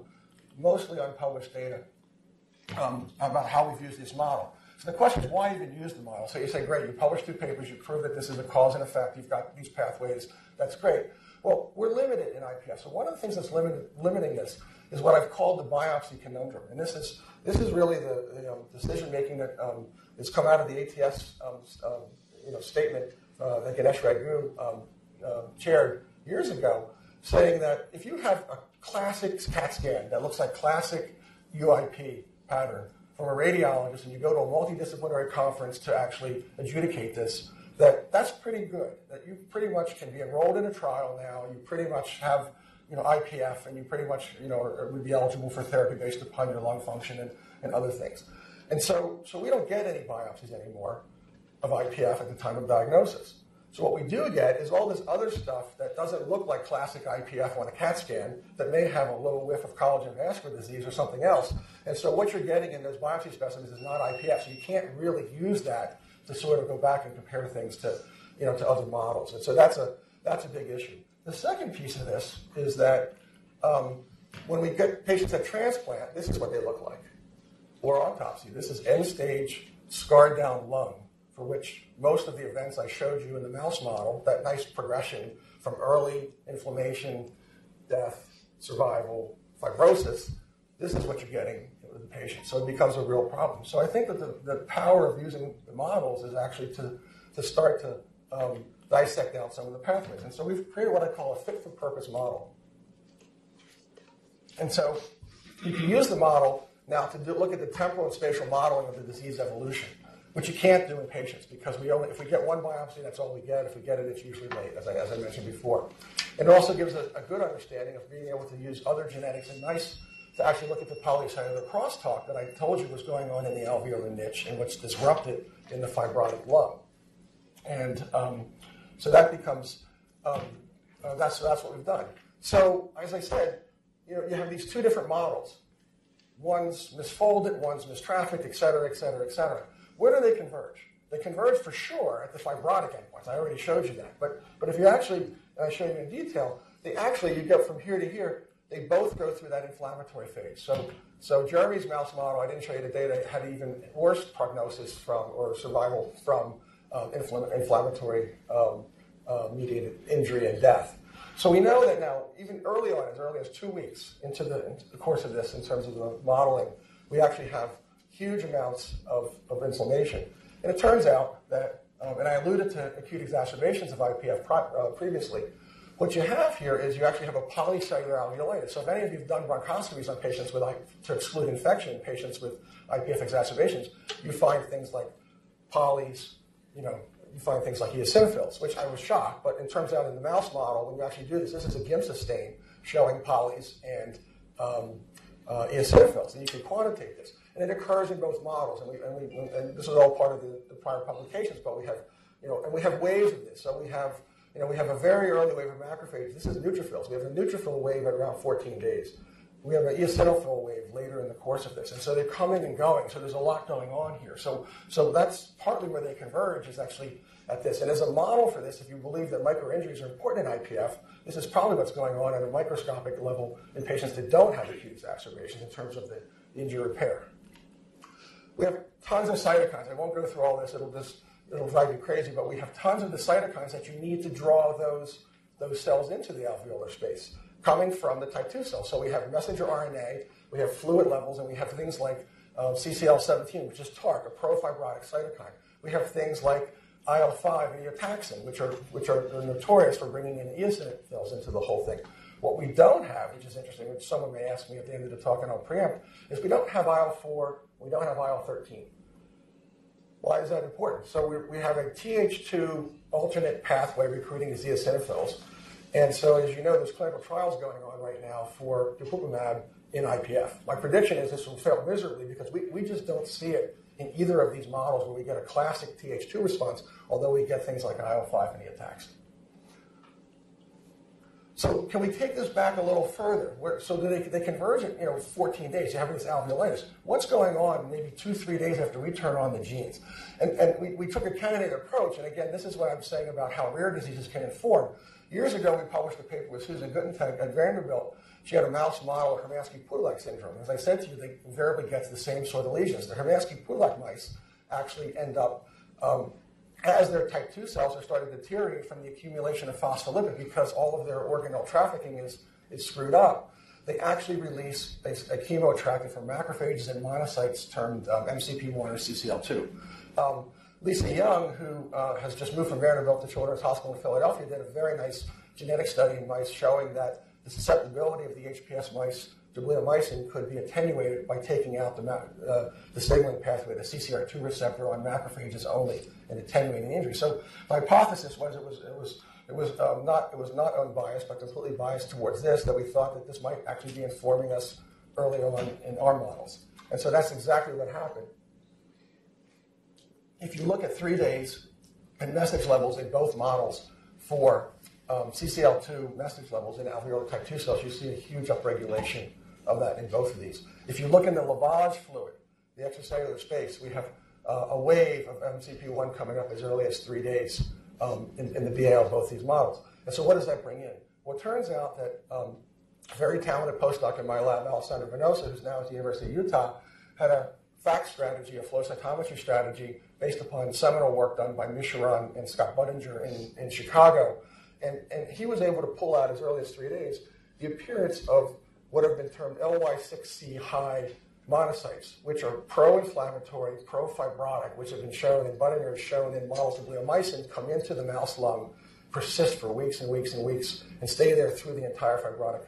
mostly unpublished data um, about how we've used this model. So the question is, why even use the model? So you say, great, you publish two papers, you prove that this is a cause and effect, you've got these pathways, that's great. Well, we're limited in IPF. So one of the things that's limited, limiting this is what I've called the biopsy conundrum. And this is, this is really the decision making that um, has come out of the ATS um, um, you know, statement uh, that Ganesh Raghu um, uh, chaired years ago, saying that if you have a classic CAT scan that looks like classic UIP pattern from a radiologist and you go to a multidisciplinary conference to actually adjudicate this, that that's pretty good. That you pretty much can be enrolled in a trial now. You pretty much have you know IPF, and you pretty much you know would be eligible for therapy based upon your lung function and, and other things. And so, so we don't get any biopsies anymore of IPF at the time of diagnosis. So what we do get is all this other stuff that doesn't look like classic IPF on a CAT scan that may have a little whiff of collagen vascular disease or something else. And so what you're getting in those biopsy specimens is not IPF. So you can't really use that to sort of go back and compare things to, you know, to other models. And so that's a that's a big issue. The second piece of this is that um, when we get patients at transplant, this is what they look like, or autopsy. This is end stage scarred down lung for which most of the events I showed you in the mouse model, that nice progression from early inflammation, death, survival, fibrosis, this is what you're getting with the patient. So it becomes a real problem. So I think that the, the power of using the models is actually to, to start to um, dissect out some of the pathways. And so we've created what I call a fit for purpose model. And so you can use the model now to do, look at the temporal and spatial modeling of the disease evolution, which you can't do in patients because we only, if we get one biopsy, that's all we get. If we get it, it's usually late, as I, as I mentioned before. It also gives a, a good understanding of being able to use other genetics and nice to actually look at the polycellular crosstalk that I told you was going on in the alveolar niche and what's disrupted in the fibrotic lung. And um, so that becomes, um, uh, that's, that's what we've done. So, as I said, you know, you have these two different models. One's misfolded, one's mistrafficked, et cetera, et cetera, et cetera. Where do they converge? They converge for sure at the fibrotic endpoints. I already showed you that. But, but if you actually, I uh, show you in detail, they actually, you get from here to here, they both go through that inflammatory phase. So, so Jeremy's mouse model, I didn't show you the data, had even worse prognosis from, or survival from um, infl- inflammatory um, uh, mediated injury and death. So we know that now, even early on, as early as two weeks into the, into the course of this, in terms of the modeling, we actually have huge amounts of, of inflammation. And it turns out that, um, and I alluded to acute exacerbations of IPF pro- uh, previously, what you have here is you actually have a polycellular alveolitis. So if any of you have done bronchoscopies on patients with, to exclude infection, in patients with IPF exacerbations, you find things like polys, you know, you find things like eosinophils, which I was shocked, but it turns out in the mouse model, when you actually do this, this is a Giemsa stain showing polys and um, uh, eosinophils, and you can quantitate this. And it occurs in both models, and, we, and, we, and this is all part of the, the, prior publications, but we have, you know, and we have waves of this. So we have, you know, we have a very early wave of macrophages. This is neutrophils. We have a neutrophil wave at around 14 days. We have an eosinophil wave later in the course of this. And so they're coming and going. So there's a lot going on here. So, so that's partly where they converge is actually at this. And as a model for this, if you believe that microinjuries are important in IPF, this is probably what's going on at a microscopic level in patients that don't have acute exacerbations in terms of the injury repair. We have tons of cytokines. I won't go through all this. It'll just it'll drive you crazy, but we have tons of the cytokines that you need to draw those, those cells into the alveolar space coming from the type 2 cell. So we have messenger RNA, we have fluid levels, and we have things like um, CCL17, which is TARC, a profibrotic cytokine. We have things like IL-5 and eotaxin, which are, which are notorious for bringing in eosinophils into the whole thing. What we don't have, which is interesting, which someone may ask me at the end of the talk and I'll preempt, is we don't have IL-4, we don't have IL-13. Why is that important? So we, we have a Th2 alternate pathway recruiting eosinophils. And so, as you know, there's clinical trials going on right now for dupilumab in IPF. My prediction is this will fail miserably because we, we just don't see it in either of these models where we get a classic Th2 response, although we get things like IL-5 and eotaxin. So can we take this back a little further? Where, so they, they converge in you know 14 days. You have this alveolitis. What's going on maybe two, three days after we turn on the genes? And, and we, we took a candidate approach. And again, this is what I'm saying about how rare diseases can inform. Years ago, we published a paper with Susan Gutentag at Vanderbilt. She had a mouse model of Hermansky-Pudlak syndrome. As I said to you, they invariably get the same sort of lesions. The Hermansky-Pudlak mice actually end up, um, as their type 2 cells are starting to deteriorate from the accumulation of phospholipid because all of their organelle trafficking is, is screwed up, they actually release a, a from macrophages and monocytes termed um, MCP1 or CCL2. Um, Lisa Young, who uh, has just moved from Vanderbilt to Children's Hospital in Philadelphia, did a very nice genetic study in mice showing that the susceptibility of the HPS mice to bleomycin could be attenuated by taking out the, uh, the signaling pathway, the CCR2 receptor on macrophages only, and attenuating the injury. So the hypothesis was it was it was it was um, not it was not unbiased, but completely biased towards this. That we thought that this might actually be informing us early on in our models, and so that's exactly what happened if you look at three days and message levels in both models for um, CCL2 message levels in alveolar type 2 cells, you see a huge upregulation of that in both of these. If you look in the lavage fluid, the extracellular space, we have uh, a wave of MCP1 coming up as early as three days um, in, in, the BA of both these models. And so what does that bring in? Well, it turns out that um, a very talented postdoc in my lab, Alessandro Venosa, who's now at the University of Utah, had a FACT strategy, a flow cytometry strategy, based upon seminal work done by Micharon and Scott Budinger in, in Chicago. And, and he was able to pull out as early as three days the appearance of what have been termed LY6C high monocytes, which are pro-inflammatory, pro-fibrotic, which have been shown in Bunninger shown in models of bleomycin, come into the mouse lung, persist for weeks and weeks and weeks, and stay there through the entire fibrotic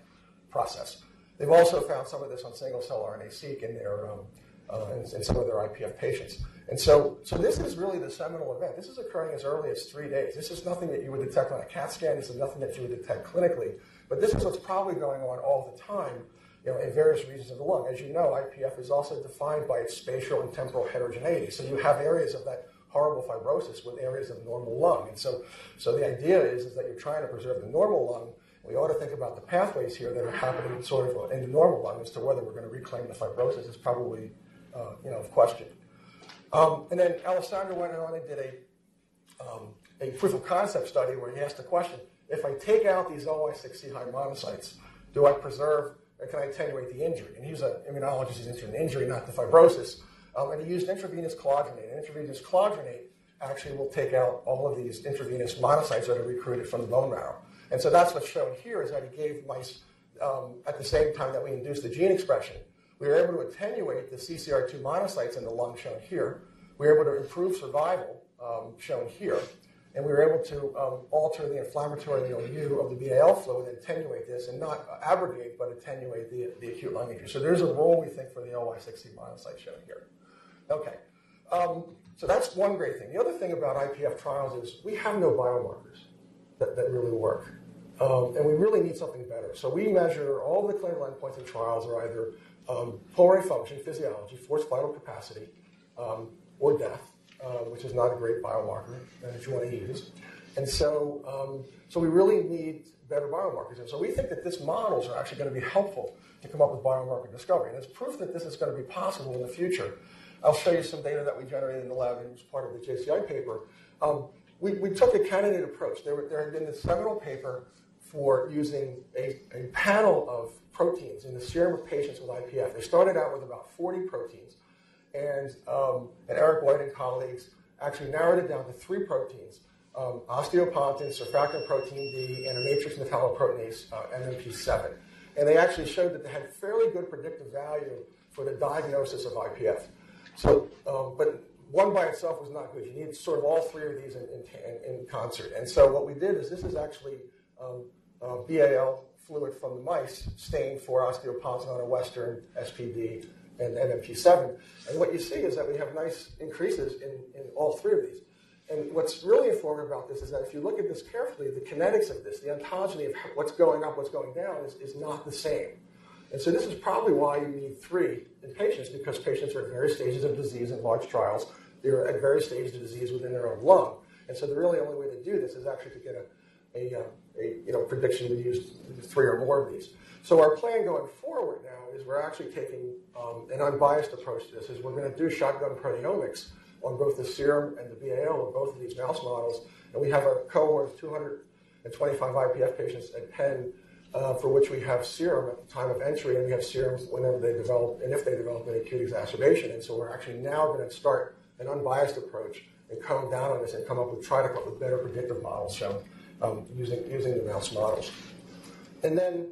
process. They've also found some of this on single-cell RNA-seq in their um, uh, in, in, some of their IPF patients. And so, so this is really the seminal event. This is occurring as early as three days. This is nothing that you would detect on a CAT scan. This is nothing that you would detect clinically. But this is what's probably going on all the time you know, in various regions of the lung. As you know, IPF is also defined by its spatial and temporal heterogeneity. So you have areas of that horrible fibrosis with areas of normal lung. And so, so the idea is, is that you're trying to preserve the normal lung. We ought to think about the pathways here that are happening sort of in the normal lung as to whether we're going to reclaim the fibrosis is probably, uh, you know, of question. Um, and then Alessandro went on and did a, um, a proof of concept study where he asked the question, if I take out these OI6C high monocytes, do I preserve or can I attenuate the injury? And he's an immunologist, he's interested in injury, not the fibrosis. Um, and he used intravenous clogrinate. And intravenous clogrinate actually will take out all of these intravenous monocytes that are recruited from the bone marrow. And so that's what's shown here is that he gave mice, um, at the same time that we induced the gene expression, we were able to attenuate the CCR2 monocytes in the lung, shown here. We were able to improve survival, um, shown here and we were able to um, alter the inflammatory milieu of the BAL fluid and attenuate this, and not abrogate, but attenuate the, the acute lung injury. So there's a role, we think, for the OI6C monocyte shown here. Okay, um, so that's one great thing. The other thing about IPF trials is we have no biomarkers that, that really work. Um, and we really need something better. So we measure all the clinical endpoints in trials are either um, pulmonary function, physiology, forced vital capacity, um, or death uh, which is not a great biomarker that you want to use. And so, um, so we really need better biomarkers. And so we think that these models are actually going to be helpful to come up with biomarker discovery. And it's proof that this is going to be possible in the future. I'll show you some data that we generated in the lab and was part of the JCI paper. Um, we, we, took a candidate approach. There, there had been this seminal paper for using a, a panel of proteins in the serum of patients with IPF. They started out with about 40 proteins and, um, and Eric White and colleagues actually narrowed it down to three proteins, um, osteopontin, surfactant protein D, and a matrix metalloproteinase, uh, MMP7. And they actually showed that they had fairly good predictive value for the diagnosis of IPF. So, um, but one by itself was not good. You need sort of all three of these in, in, in concert. And so what we did is this is actually um, uh, BAL fluid from the mice stained for osteopontin on a Western SPD and MMP7. And what you see is that we have nice increases in, in all three of these. And what's really informative about this is that if you look at this carefully, the kinetics of this, the ontogeny of what's going up, what's going down, is, is not the same. And so this is probably why you need three in patients, because patients are at various stages of disease in large trials. They're at various stages of disease within their own lung. And so the really only way to do this is actually to get a, a, uh, a you know, prediction to use three or more of these. So our plan going forward now is we're actually taking um, an unbiased approach to this. Is we're going to do shotgun proteomics on both the serum and the BAL of both of these mouse models, and we have a cohort of 225 IPF patients at Penn uh, for which we have serum at the time of entry, and we have serums whenever they develop and if they develop an acute exacerbation. And so we're actually now going to start an unbiased approach and come down on this and come up with try to come up with better predictive models so, um, using using the mouse models. And then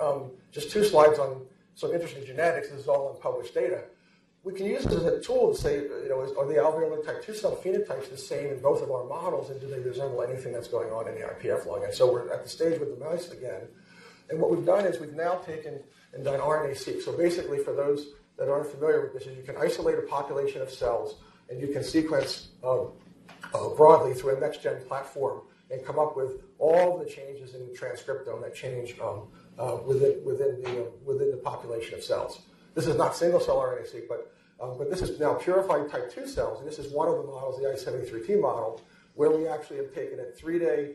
um, just two slides on some interesting genetics. This is all unpublished data. We can use this as a tool to say, you know, are the alveolar type 2 cell phenotypes the same in both of our models, and do they resemble anything that's going on in the IPF lung? And so we're at the stage with the mice again. And what we've done is we've now taken and done RNA-seq. So basically, for those that aren't familiar with this, is you can isolate a population of cells, and you can sequence uh, uh, broadly through a next-gen platform and come up with all the changes in the transcriptome that change um, uh, within, within, the, uh, within the population of cells. This is not single cell RNA-seq, but, um, but this is now purified type 2 cells, and this is one of the models, the I73T model, where we actually have taken a 3-day,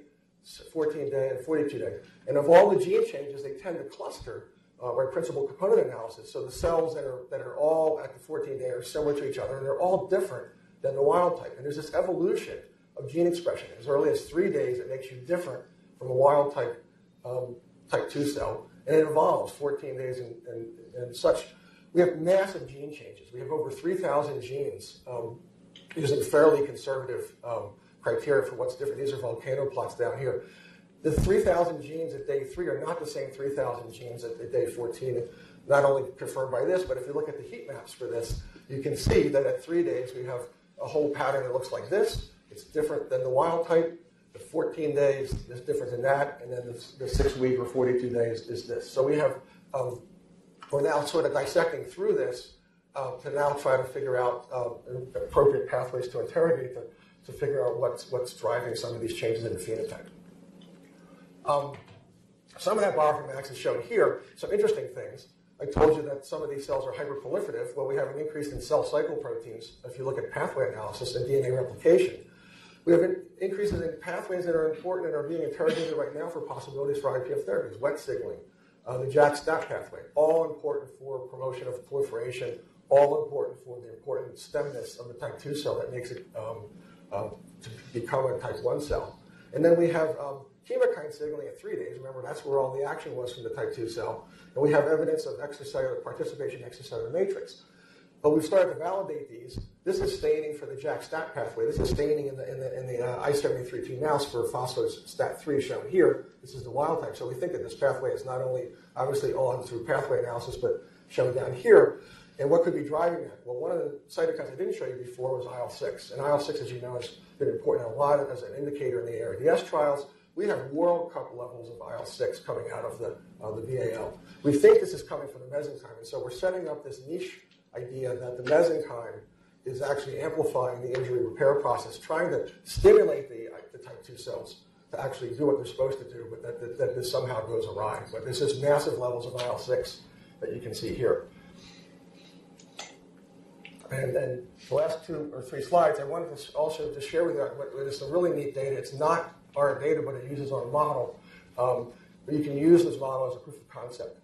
14-day, and 42-day. And of all the gene changes, they tend to cluster uh, by principal component analysis. So the cells that are, that are all at the 14 day are similar to each other, and they're all different than the wild type. And there's this evolution of gene expression. As early as three days, it makes you different from a wild type um, type 2 cell, and it evolves 14 days and, and, and such. We have massive gene changes. We have over 3,000 genes um, using fairly conservative um, criteria for what's different. These are volcano plots down here. The 3,000 genes at day three are not the same 3,000 genes at, at day 14. not only confirmed by this, but if you look at the heat maps for this, you can see that at three days we have a whole pattern that looks like this. It's different than the wild type. The 14 days is different than that, and then the, the six week or 42 days is this. So we have, um, we're now sort of dissecting through this uh, to now try to figure out uh, appropriate pathways to interrogate to, to figure out what's, what's driving some of these changes in the phenotype. Um, some of that bioinformatics is shown here. Some interesting things. I told you that some of these cells are hyperproliferative. Well, we have an increase in cell cycle proteins if you look at pathway analysis and DNA replication. We have increases in pathways that are important and are being interrogated right now for possibilities for IPF therapies, wet signaling, uh, the JAK-STAT pathway, all important for promotion of proliferation, all important for the important stemness of the type 2 cell that makes it um, uh, to become a type 1 cell. And then we have um, chemokine signaling at three days. Remember, that's where all the action was from the type 2 cell. And we have evidence of extracellular participation extracellular matrix. But we've started to validate these. This is staining for the JAK-STAT pathway. This is staining in the, in the, in the uh, I73T mouse for phospho-STAT3 shown here. This is the wild type. So we think that this pathway is not only obviously on through pathway analysis, but shown down here. And what could be driving that? Well, one of the cytokines I didn't show you before was IL-6. And IL-6, as you know, has been important a lot as an indicator in the ARDS trials. We have World Cup levels of IL-6 coming out of the, uh, the VAL. We think this is coming from the mesenchyme, and so we're setting up this niche idea that the mesenchyme is actually amplifying the injury repair process, trying to stimulate the, the type 2 cells to actually do what they're supposed to do, but that, that, that this somehow goes awry. But there's just massive levels of IL-6 that you can see here. And then the last two or three slides, I wanted to also to share with you what is some really neat data. It's not our data, but it uses our model. Um, but you can use this model as a proof of concept.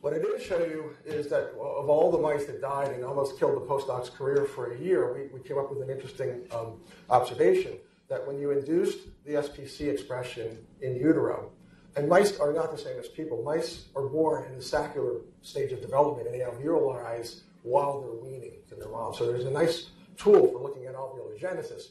What I didn't show you is that of all the mice that died and almost killed the postdoc's career for a year, we, we came up with an interesting um, observation that when you induced the SPC expression in utero, and mice are not the same as people. Mice are born in the saccular stage of development, and they have eyes while they're weaning in their mom. So there's a nice tool for looking at ovulogenesis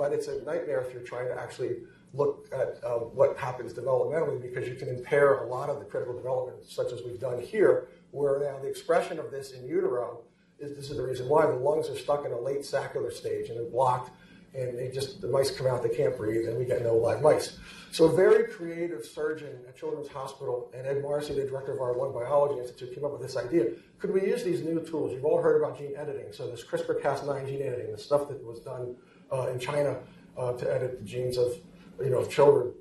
but it's a nightmare if you're trying to actually look at um, what happens developmentally because you can impair a lot of the critical development, such as we've done here, where now the expression of this in utero is this is the reason why the lungs are stuck in a late saccular stage and they're blocked, and they just the mice come out, they can't breathe, and we get no live mice. So a very creative surgeon at Children's Hospital and Ed Marcy, the director of our Lung Biology Institute, came up with this idea. Could we use these new tools? You've all heard about gene editing. So this CRISPR-Cas9 gene editing, the stuff that was done uh, in China uh, to edit the genes of you know of children.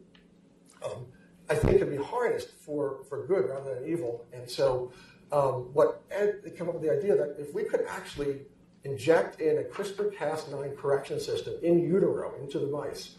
Um, I think can be harnessed for, for good rather than evil. And so, um, what Ed came up with the idea that if we could actually inject in a CRISPR-Cas9 correction system in utero into the mice,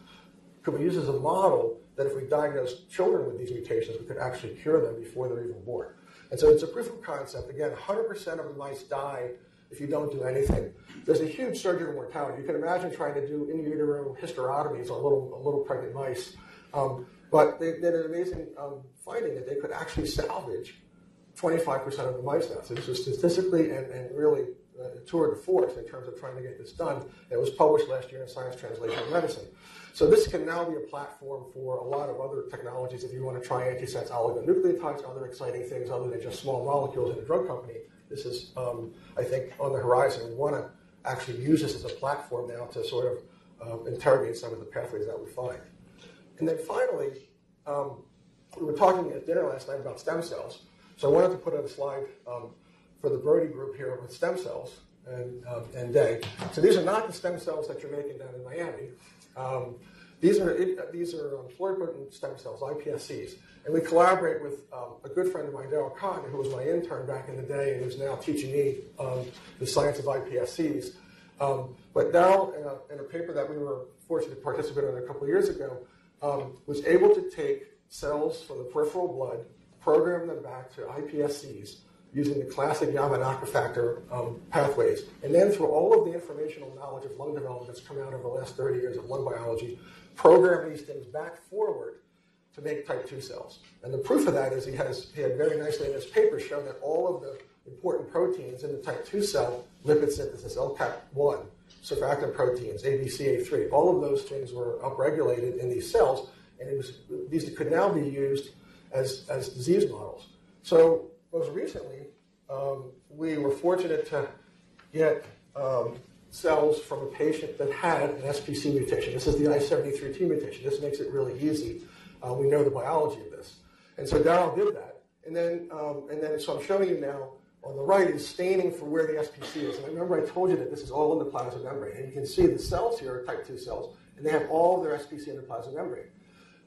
could we use as a model that if we diagnose children with these mutations, we could actually cure them before they're even born? And so it's a proof of concept. Again, 100% of the mice die if you don't do anything. There's a huge surgical mortality. You can imagine trying to do in utero hysterotomies on little, little pregnant mice. Um, but they did an amazing um, finding that they could actually salvage 25% of the mice now. So this was statistically and, and really uh, tour de force in terms of trying to get this done. It was published last year in Science Translational Medicine. So this can now be a platform for a lot of other technologies if you want to try antisense oligonucleotides, other exciting things other than just small molecules in a drug company. This is, um, I think, on the horizon. We want to actually use this as a platform now to sort of uh, interrogate some of the pathways that we find. And then finally, um, we were talking at dinner last night about stem cells. So I wanted to put on a slide um, for the Brody group here with stem cells and, um, and Day. So these are not the stem cells that you're making down in Miami. These are, these are um, stem cells, iPSCs. And we collaborate with um, a good friend of mine, Daryl Cotton, who was my intern back in the day and who's now teaching me um, the science of iPSCs. Um, but Daryl, in a, in a, paper that we were fortunate to participate in a couple of years ago, um, was able to take cells from the peripheral blood, program them back to iPSCs using the classic Yamanaka factor um, pathways, and then through all of the informational knowledge of lung development that's come out over the last 30 years of lung biology, program these things back forward to make type 2 cells. And the proof of that is he has he had very nicely in his paper shown that all of the important proteins in the type 2 cell, lipid synthesis, LCAP1, surfactant proteins, ABCA3, all of those things were upregulated in these cells, and was, these could now be used as, as disease models. So most recently, um, we were fortunate to get um, cells from a patient that had an SPC mutation. This is the I73T mutation. This makes it really easy. Uh, we know the biology of this. And so Darrell did that. And then, um, and then, so I'm showing you now on the right is staining for where the SPC is. And remember I told you that this is all in the plasma membrane. And you can see the cells here are type 2 cells, and they have all of their SPC in the plasma membrane.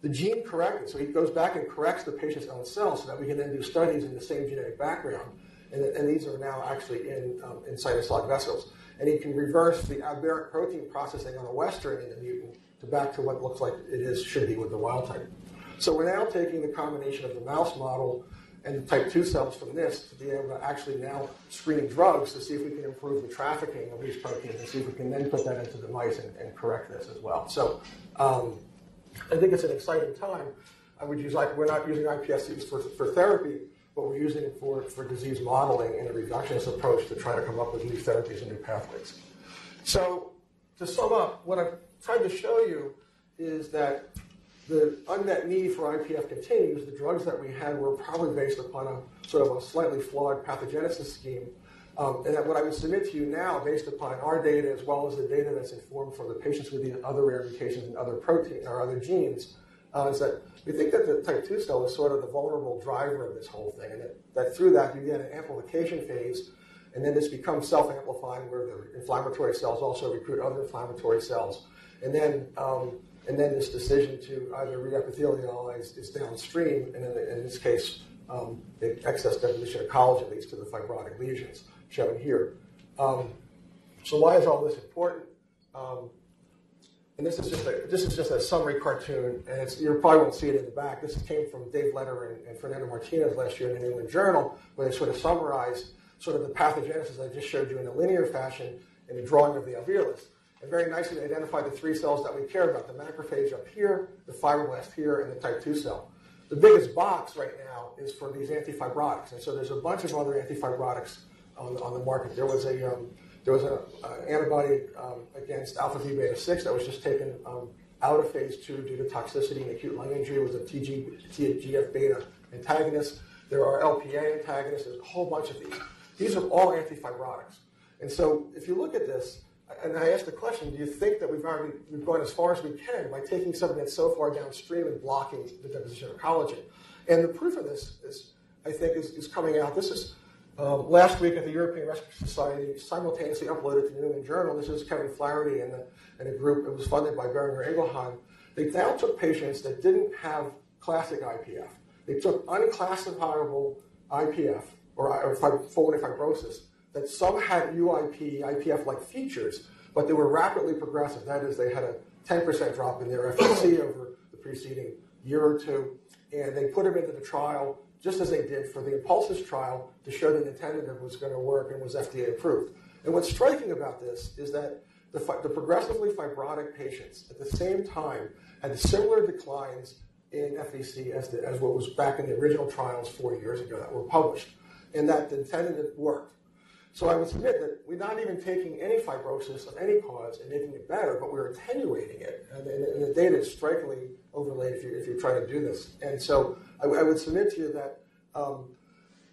The gene corrected, so he goes back and corrects the patient's own cells so that we can then do studies in the same genetic background. And, and these are now actually in, um, in cytosolic vessels. And he can reverse the aberrant protein processing on the western in the mutant to back to what looks like it is should be with the wild type. So we're now taking the combination of the mouse model and the type 2 cells from this to be able to actually now screen drugs to see if we can improve the trafficking of these proteins and see if we can then put that into the mice and, and correct this as well. So um, I think it's an exciting time. I would use like we're not using iPSCs for, for therapy, but we're using it for, for disease modeling in a reductionist approach to try to come up with new therapies and new pathways. So to sum up, what I've tried to show you is that the unmet need for IPF continues. The drugs that we had were probably based upon a sort of a slightly flawed pathogenesis scheme. Um, and that what I would submit to you now, based upon our data as well as the data that's informed from the patients with the other rare mutations and other protein or other genes, uh, is that we think that the type 2 cell is sort of the vulnerable driver of this whole thing, and that, that through that you get an amplification phase, and then this becomes self-amplifying where the inflammatory cells also recruit other inflammatory cells. And then um, and then this decision to either reepithelialize is downstream, and in, in this case, um, the excess deposition of collagen leads to the fibrotic lesions shown here. Um, so why is all this important? And this is just a this is just a summary cartoon, and it's, you probably won't see it in the back. This came from Dave Letter and, and Fernando Martinez last year in the New England Journal, where they sort of summarized sort of the pathogenesis I just showed you in a linear fashion in a drawing of the alveolus and very nicely identified the three cells that we care about, the macrophage up here, the fibroblast here, and the type 2 cell. The biggest box right now is for these antifibrotics, and so there's a bunch of other antifibrotics on, on the market. There was a um, there was an antibody um, against alpha V beta 6 that was just taken um, out of phase 2 due to toxicity and acute lung injury. It was a TG, TGF beta antagonist. There are LPA antagonists. There's a whole bunch of these. These are all antifibrotics. And so if you look at this, and I asked the question, do you think that we've already we've gone as far as we can by taking something that's so far downstream and blocking the deposition of collagen? And the proof of this is, I think, is, is coming out. This is um, last week at the European Respiratory Society, simultaneously uploaded to the New England Journal. This is Kevin Flaherty and, the, and a group. It was funded by Boehringer Ingelheim. They now took patients that didn't have classic IPF. They took unclassifiable IPF or, or fibrosis that some had UIP, IPF-like features, but they were rapidly progressive. That is, they had a 10% drop in their FVC over the preceding year or two, and they put them into the trial just as they did for the Impulsys trial to show that nintedanib was going to work and was FDA approved. And what's striking about this is that the, the progressively fibrotic patients at the same time had similar declines in FVC as, the, as what was back in the original trials four years ago that were published, and that the nintedanib worked. So I would submit that we're not even taking any fibrosis of any cause and making it better, but we're attenuating it. And, and, and the data is strikingly overlaid if, you, if you're trying to do this. And so I, I would submit to you that um,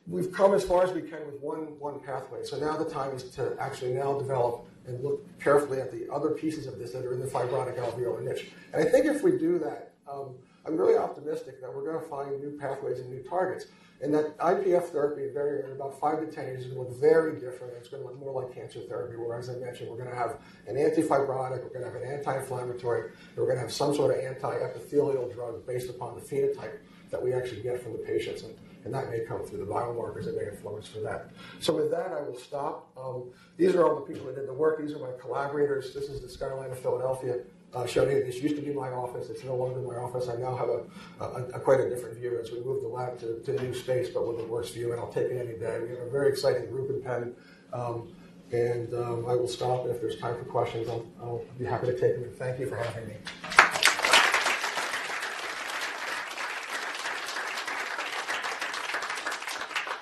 we've come as far as we can with one, one pathway. So now the time is to actually now develop and look carefully at the other pieces of this that are in the fibrotic alveolar niche. And I think if we do that, um, I'm really optimistic that we're going to find new pathways and new targets. And that IPF therapy, very, in about five to 10 years, is going to look very different. It's going to look more like cancer therapy, where, as I mentioned, we're going to have an antifibrotic, we're going to have an anti inflammatory, and we're going to have some sort of anti epithelial drug based upon the phenotype that we actually get from the patients. And, and that may come through the biomarkers that may influence for that. So, with that, I will stop. Um, these are all the people that did the work. These are my collaborators. This is the Skyline of Philadelphia uh, showed you this used to be my office. It's no longer my office. I now have a, a, a quite a different view as we move the lab to, to new space, but with a worse view, and I'll take it any day. We have a very exciting group in Penn, um, and um, I will stop. If there's time for questions, I'll, I'll be happy to take them. Thank you for having me.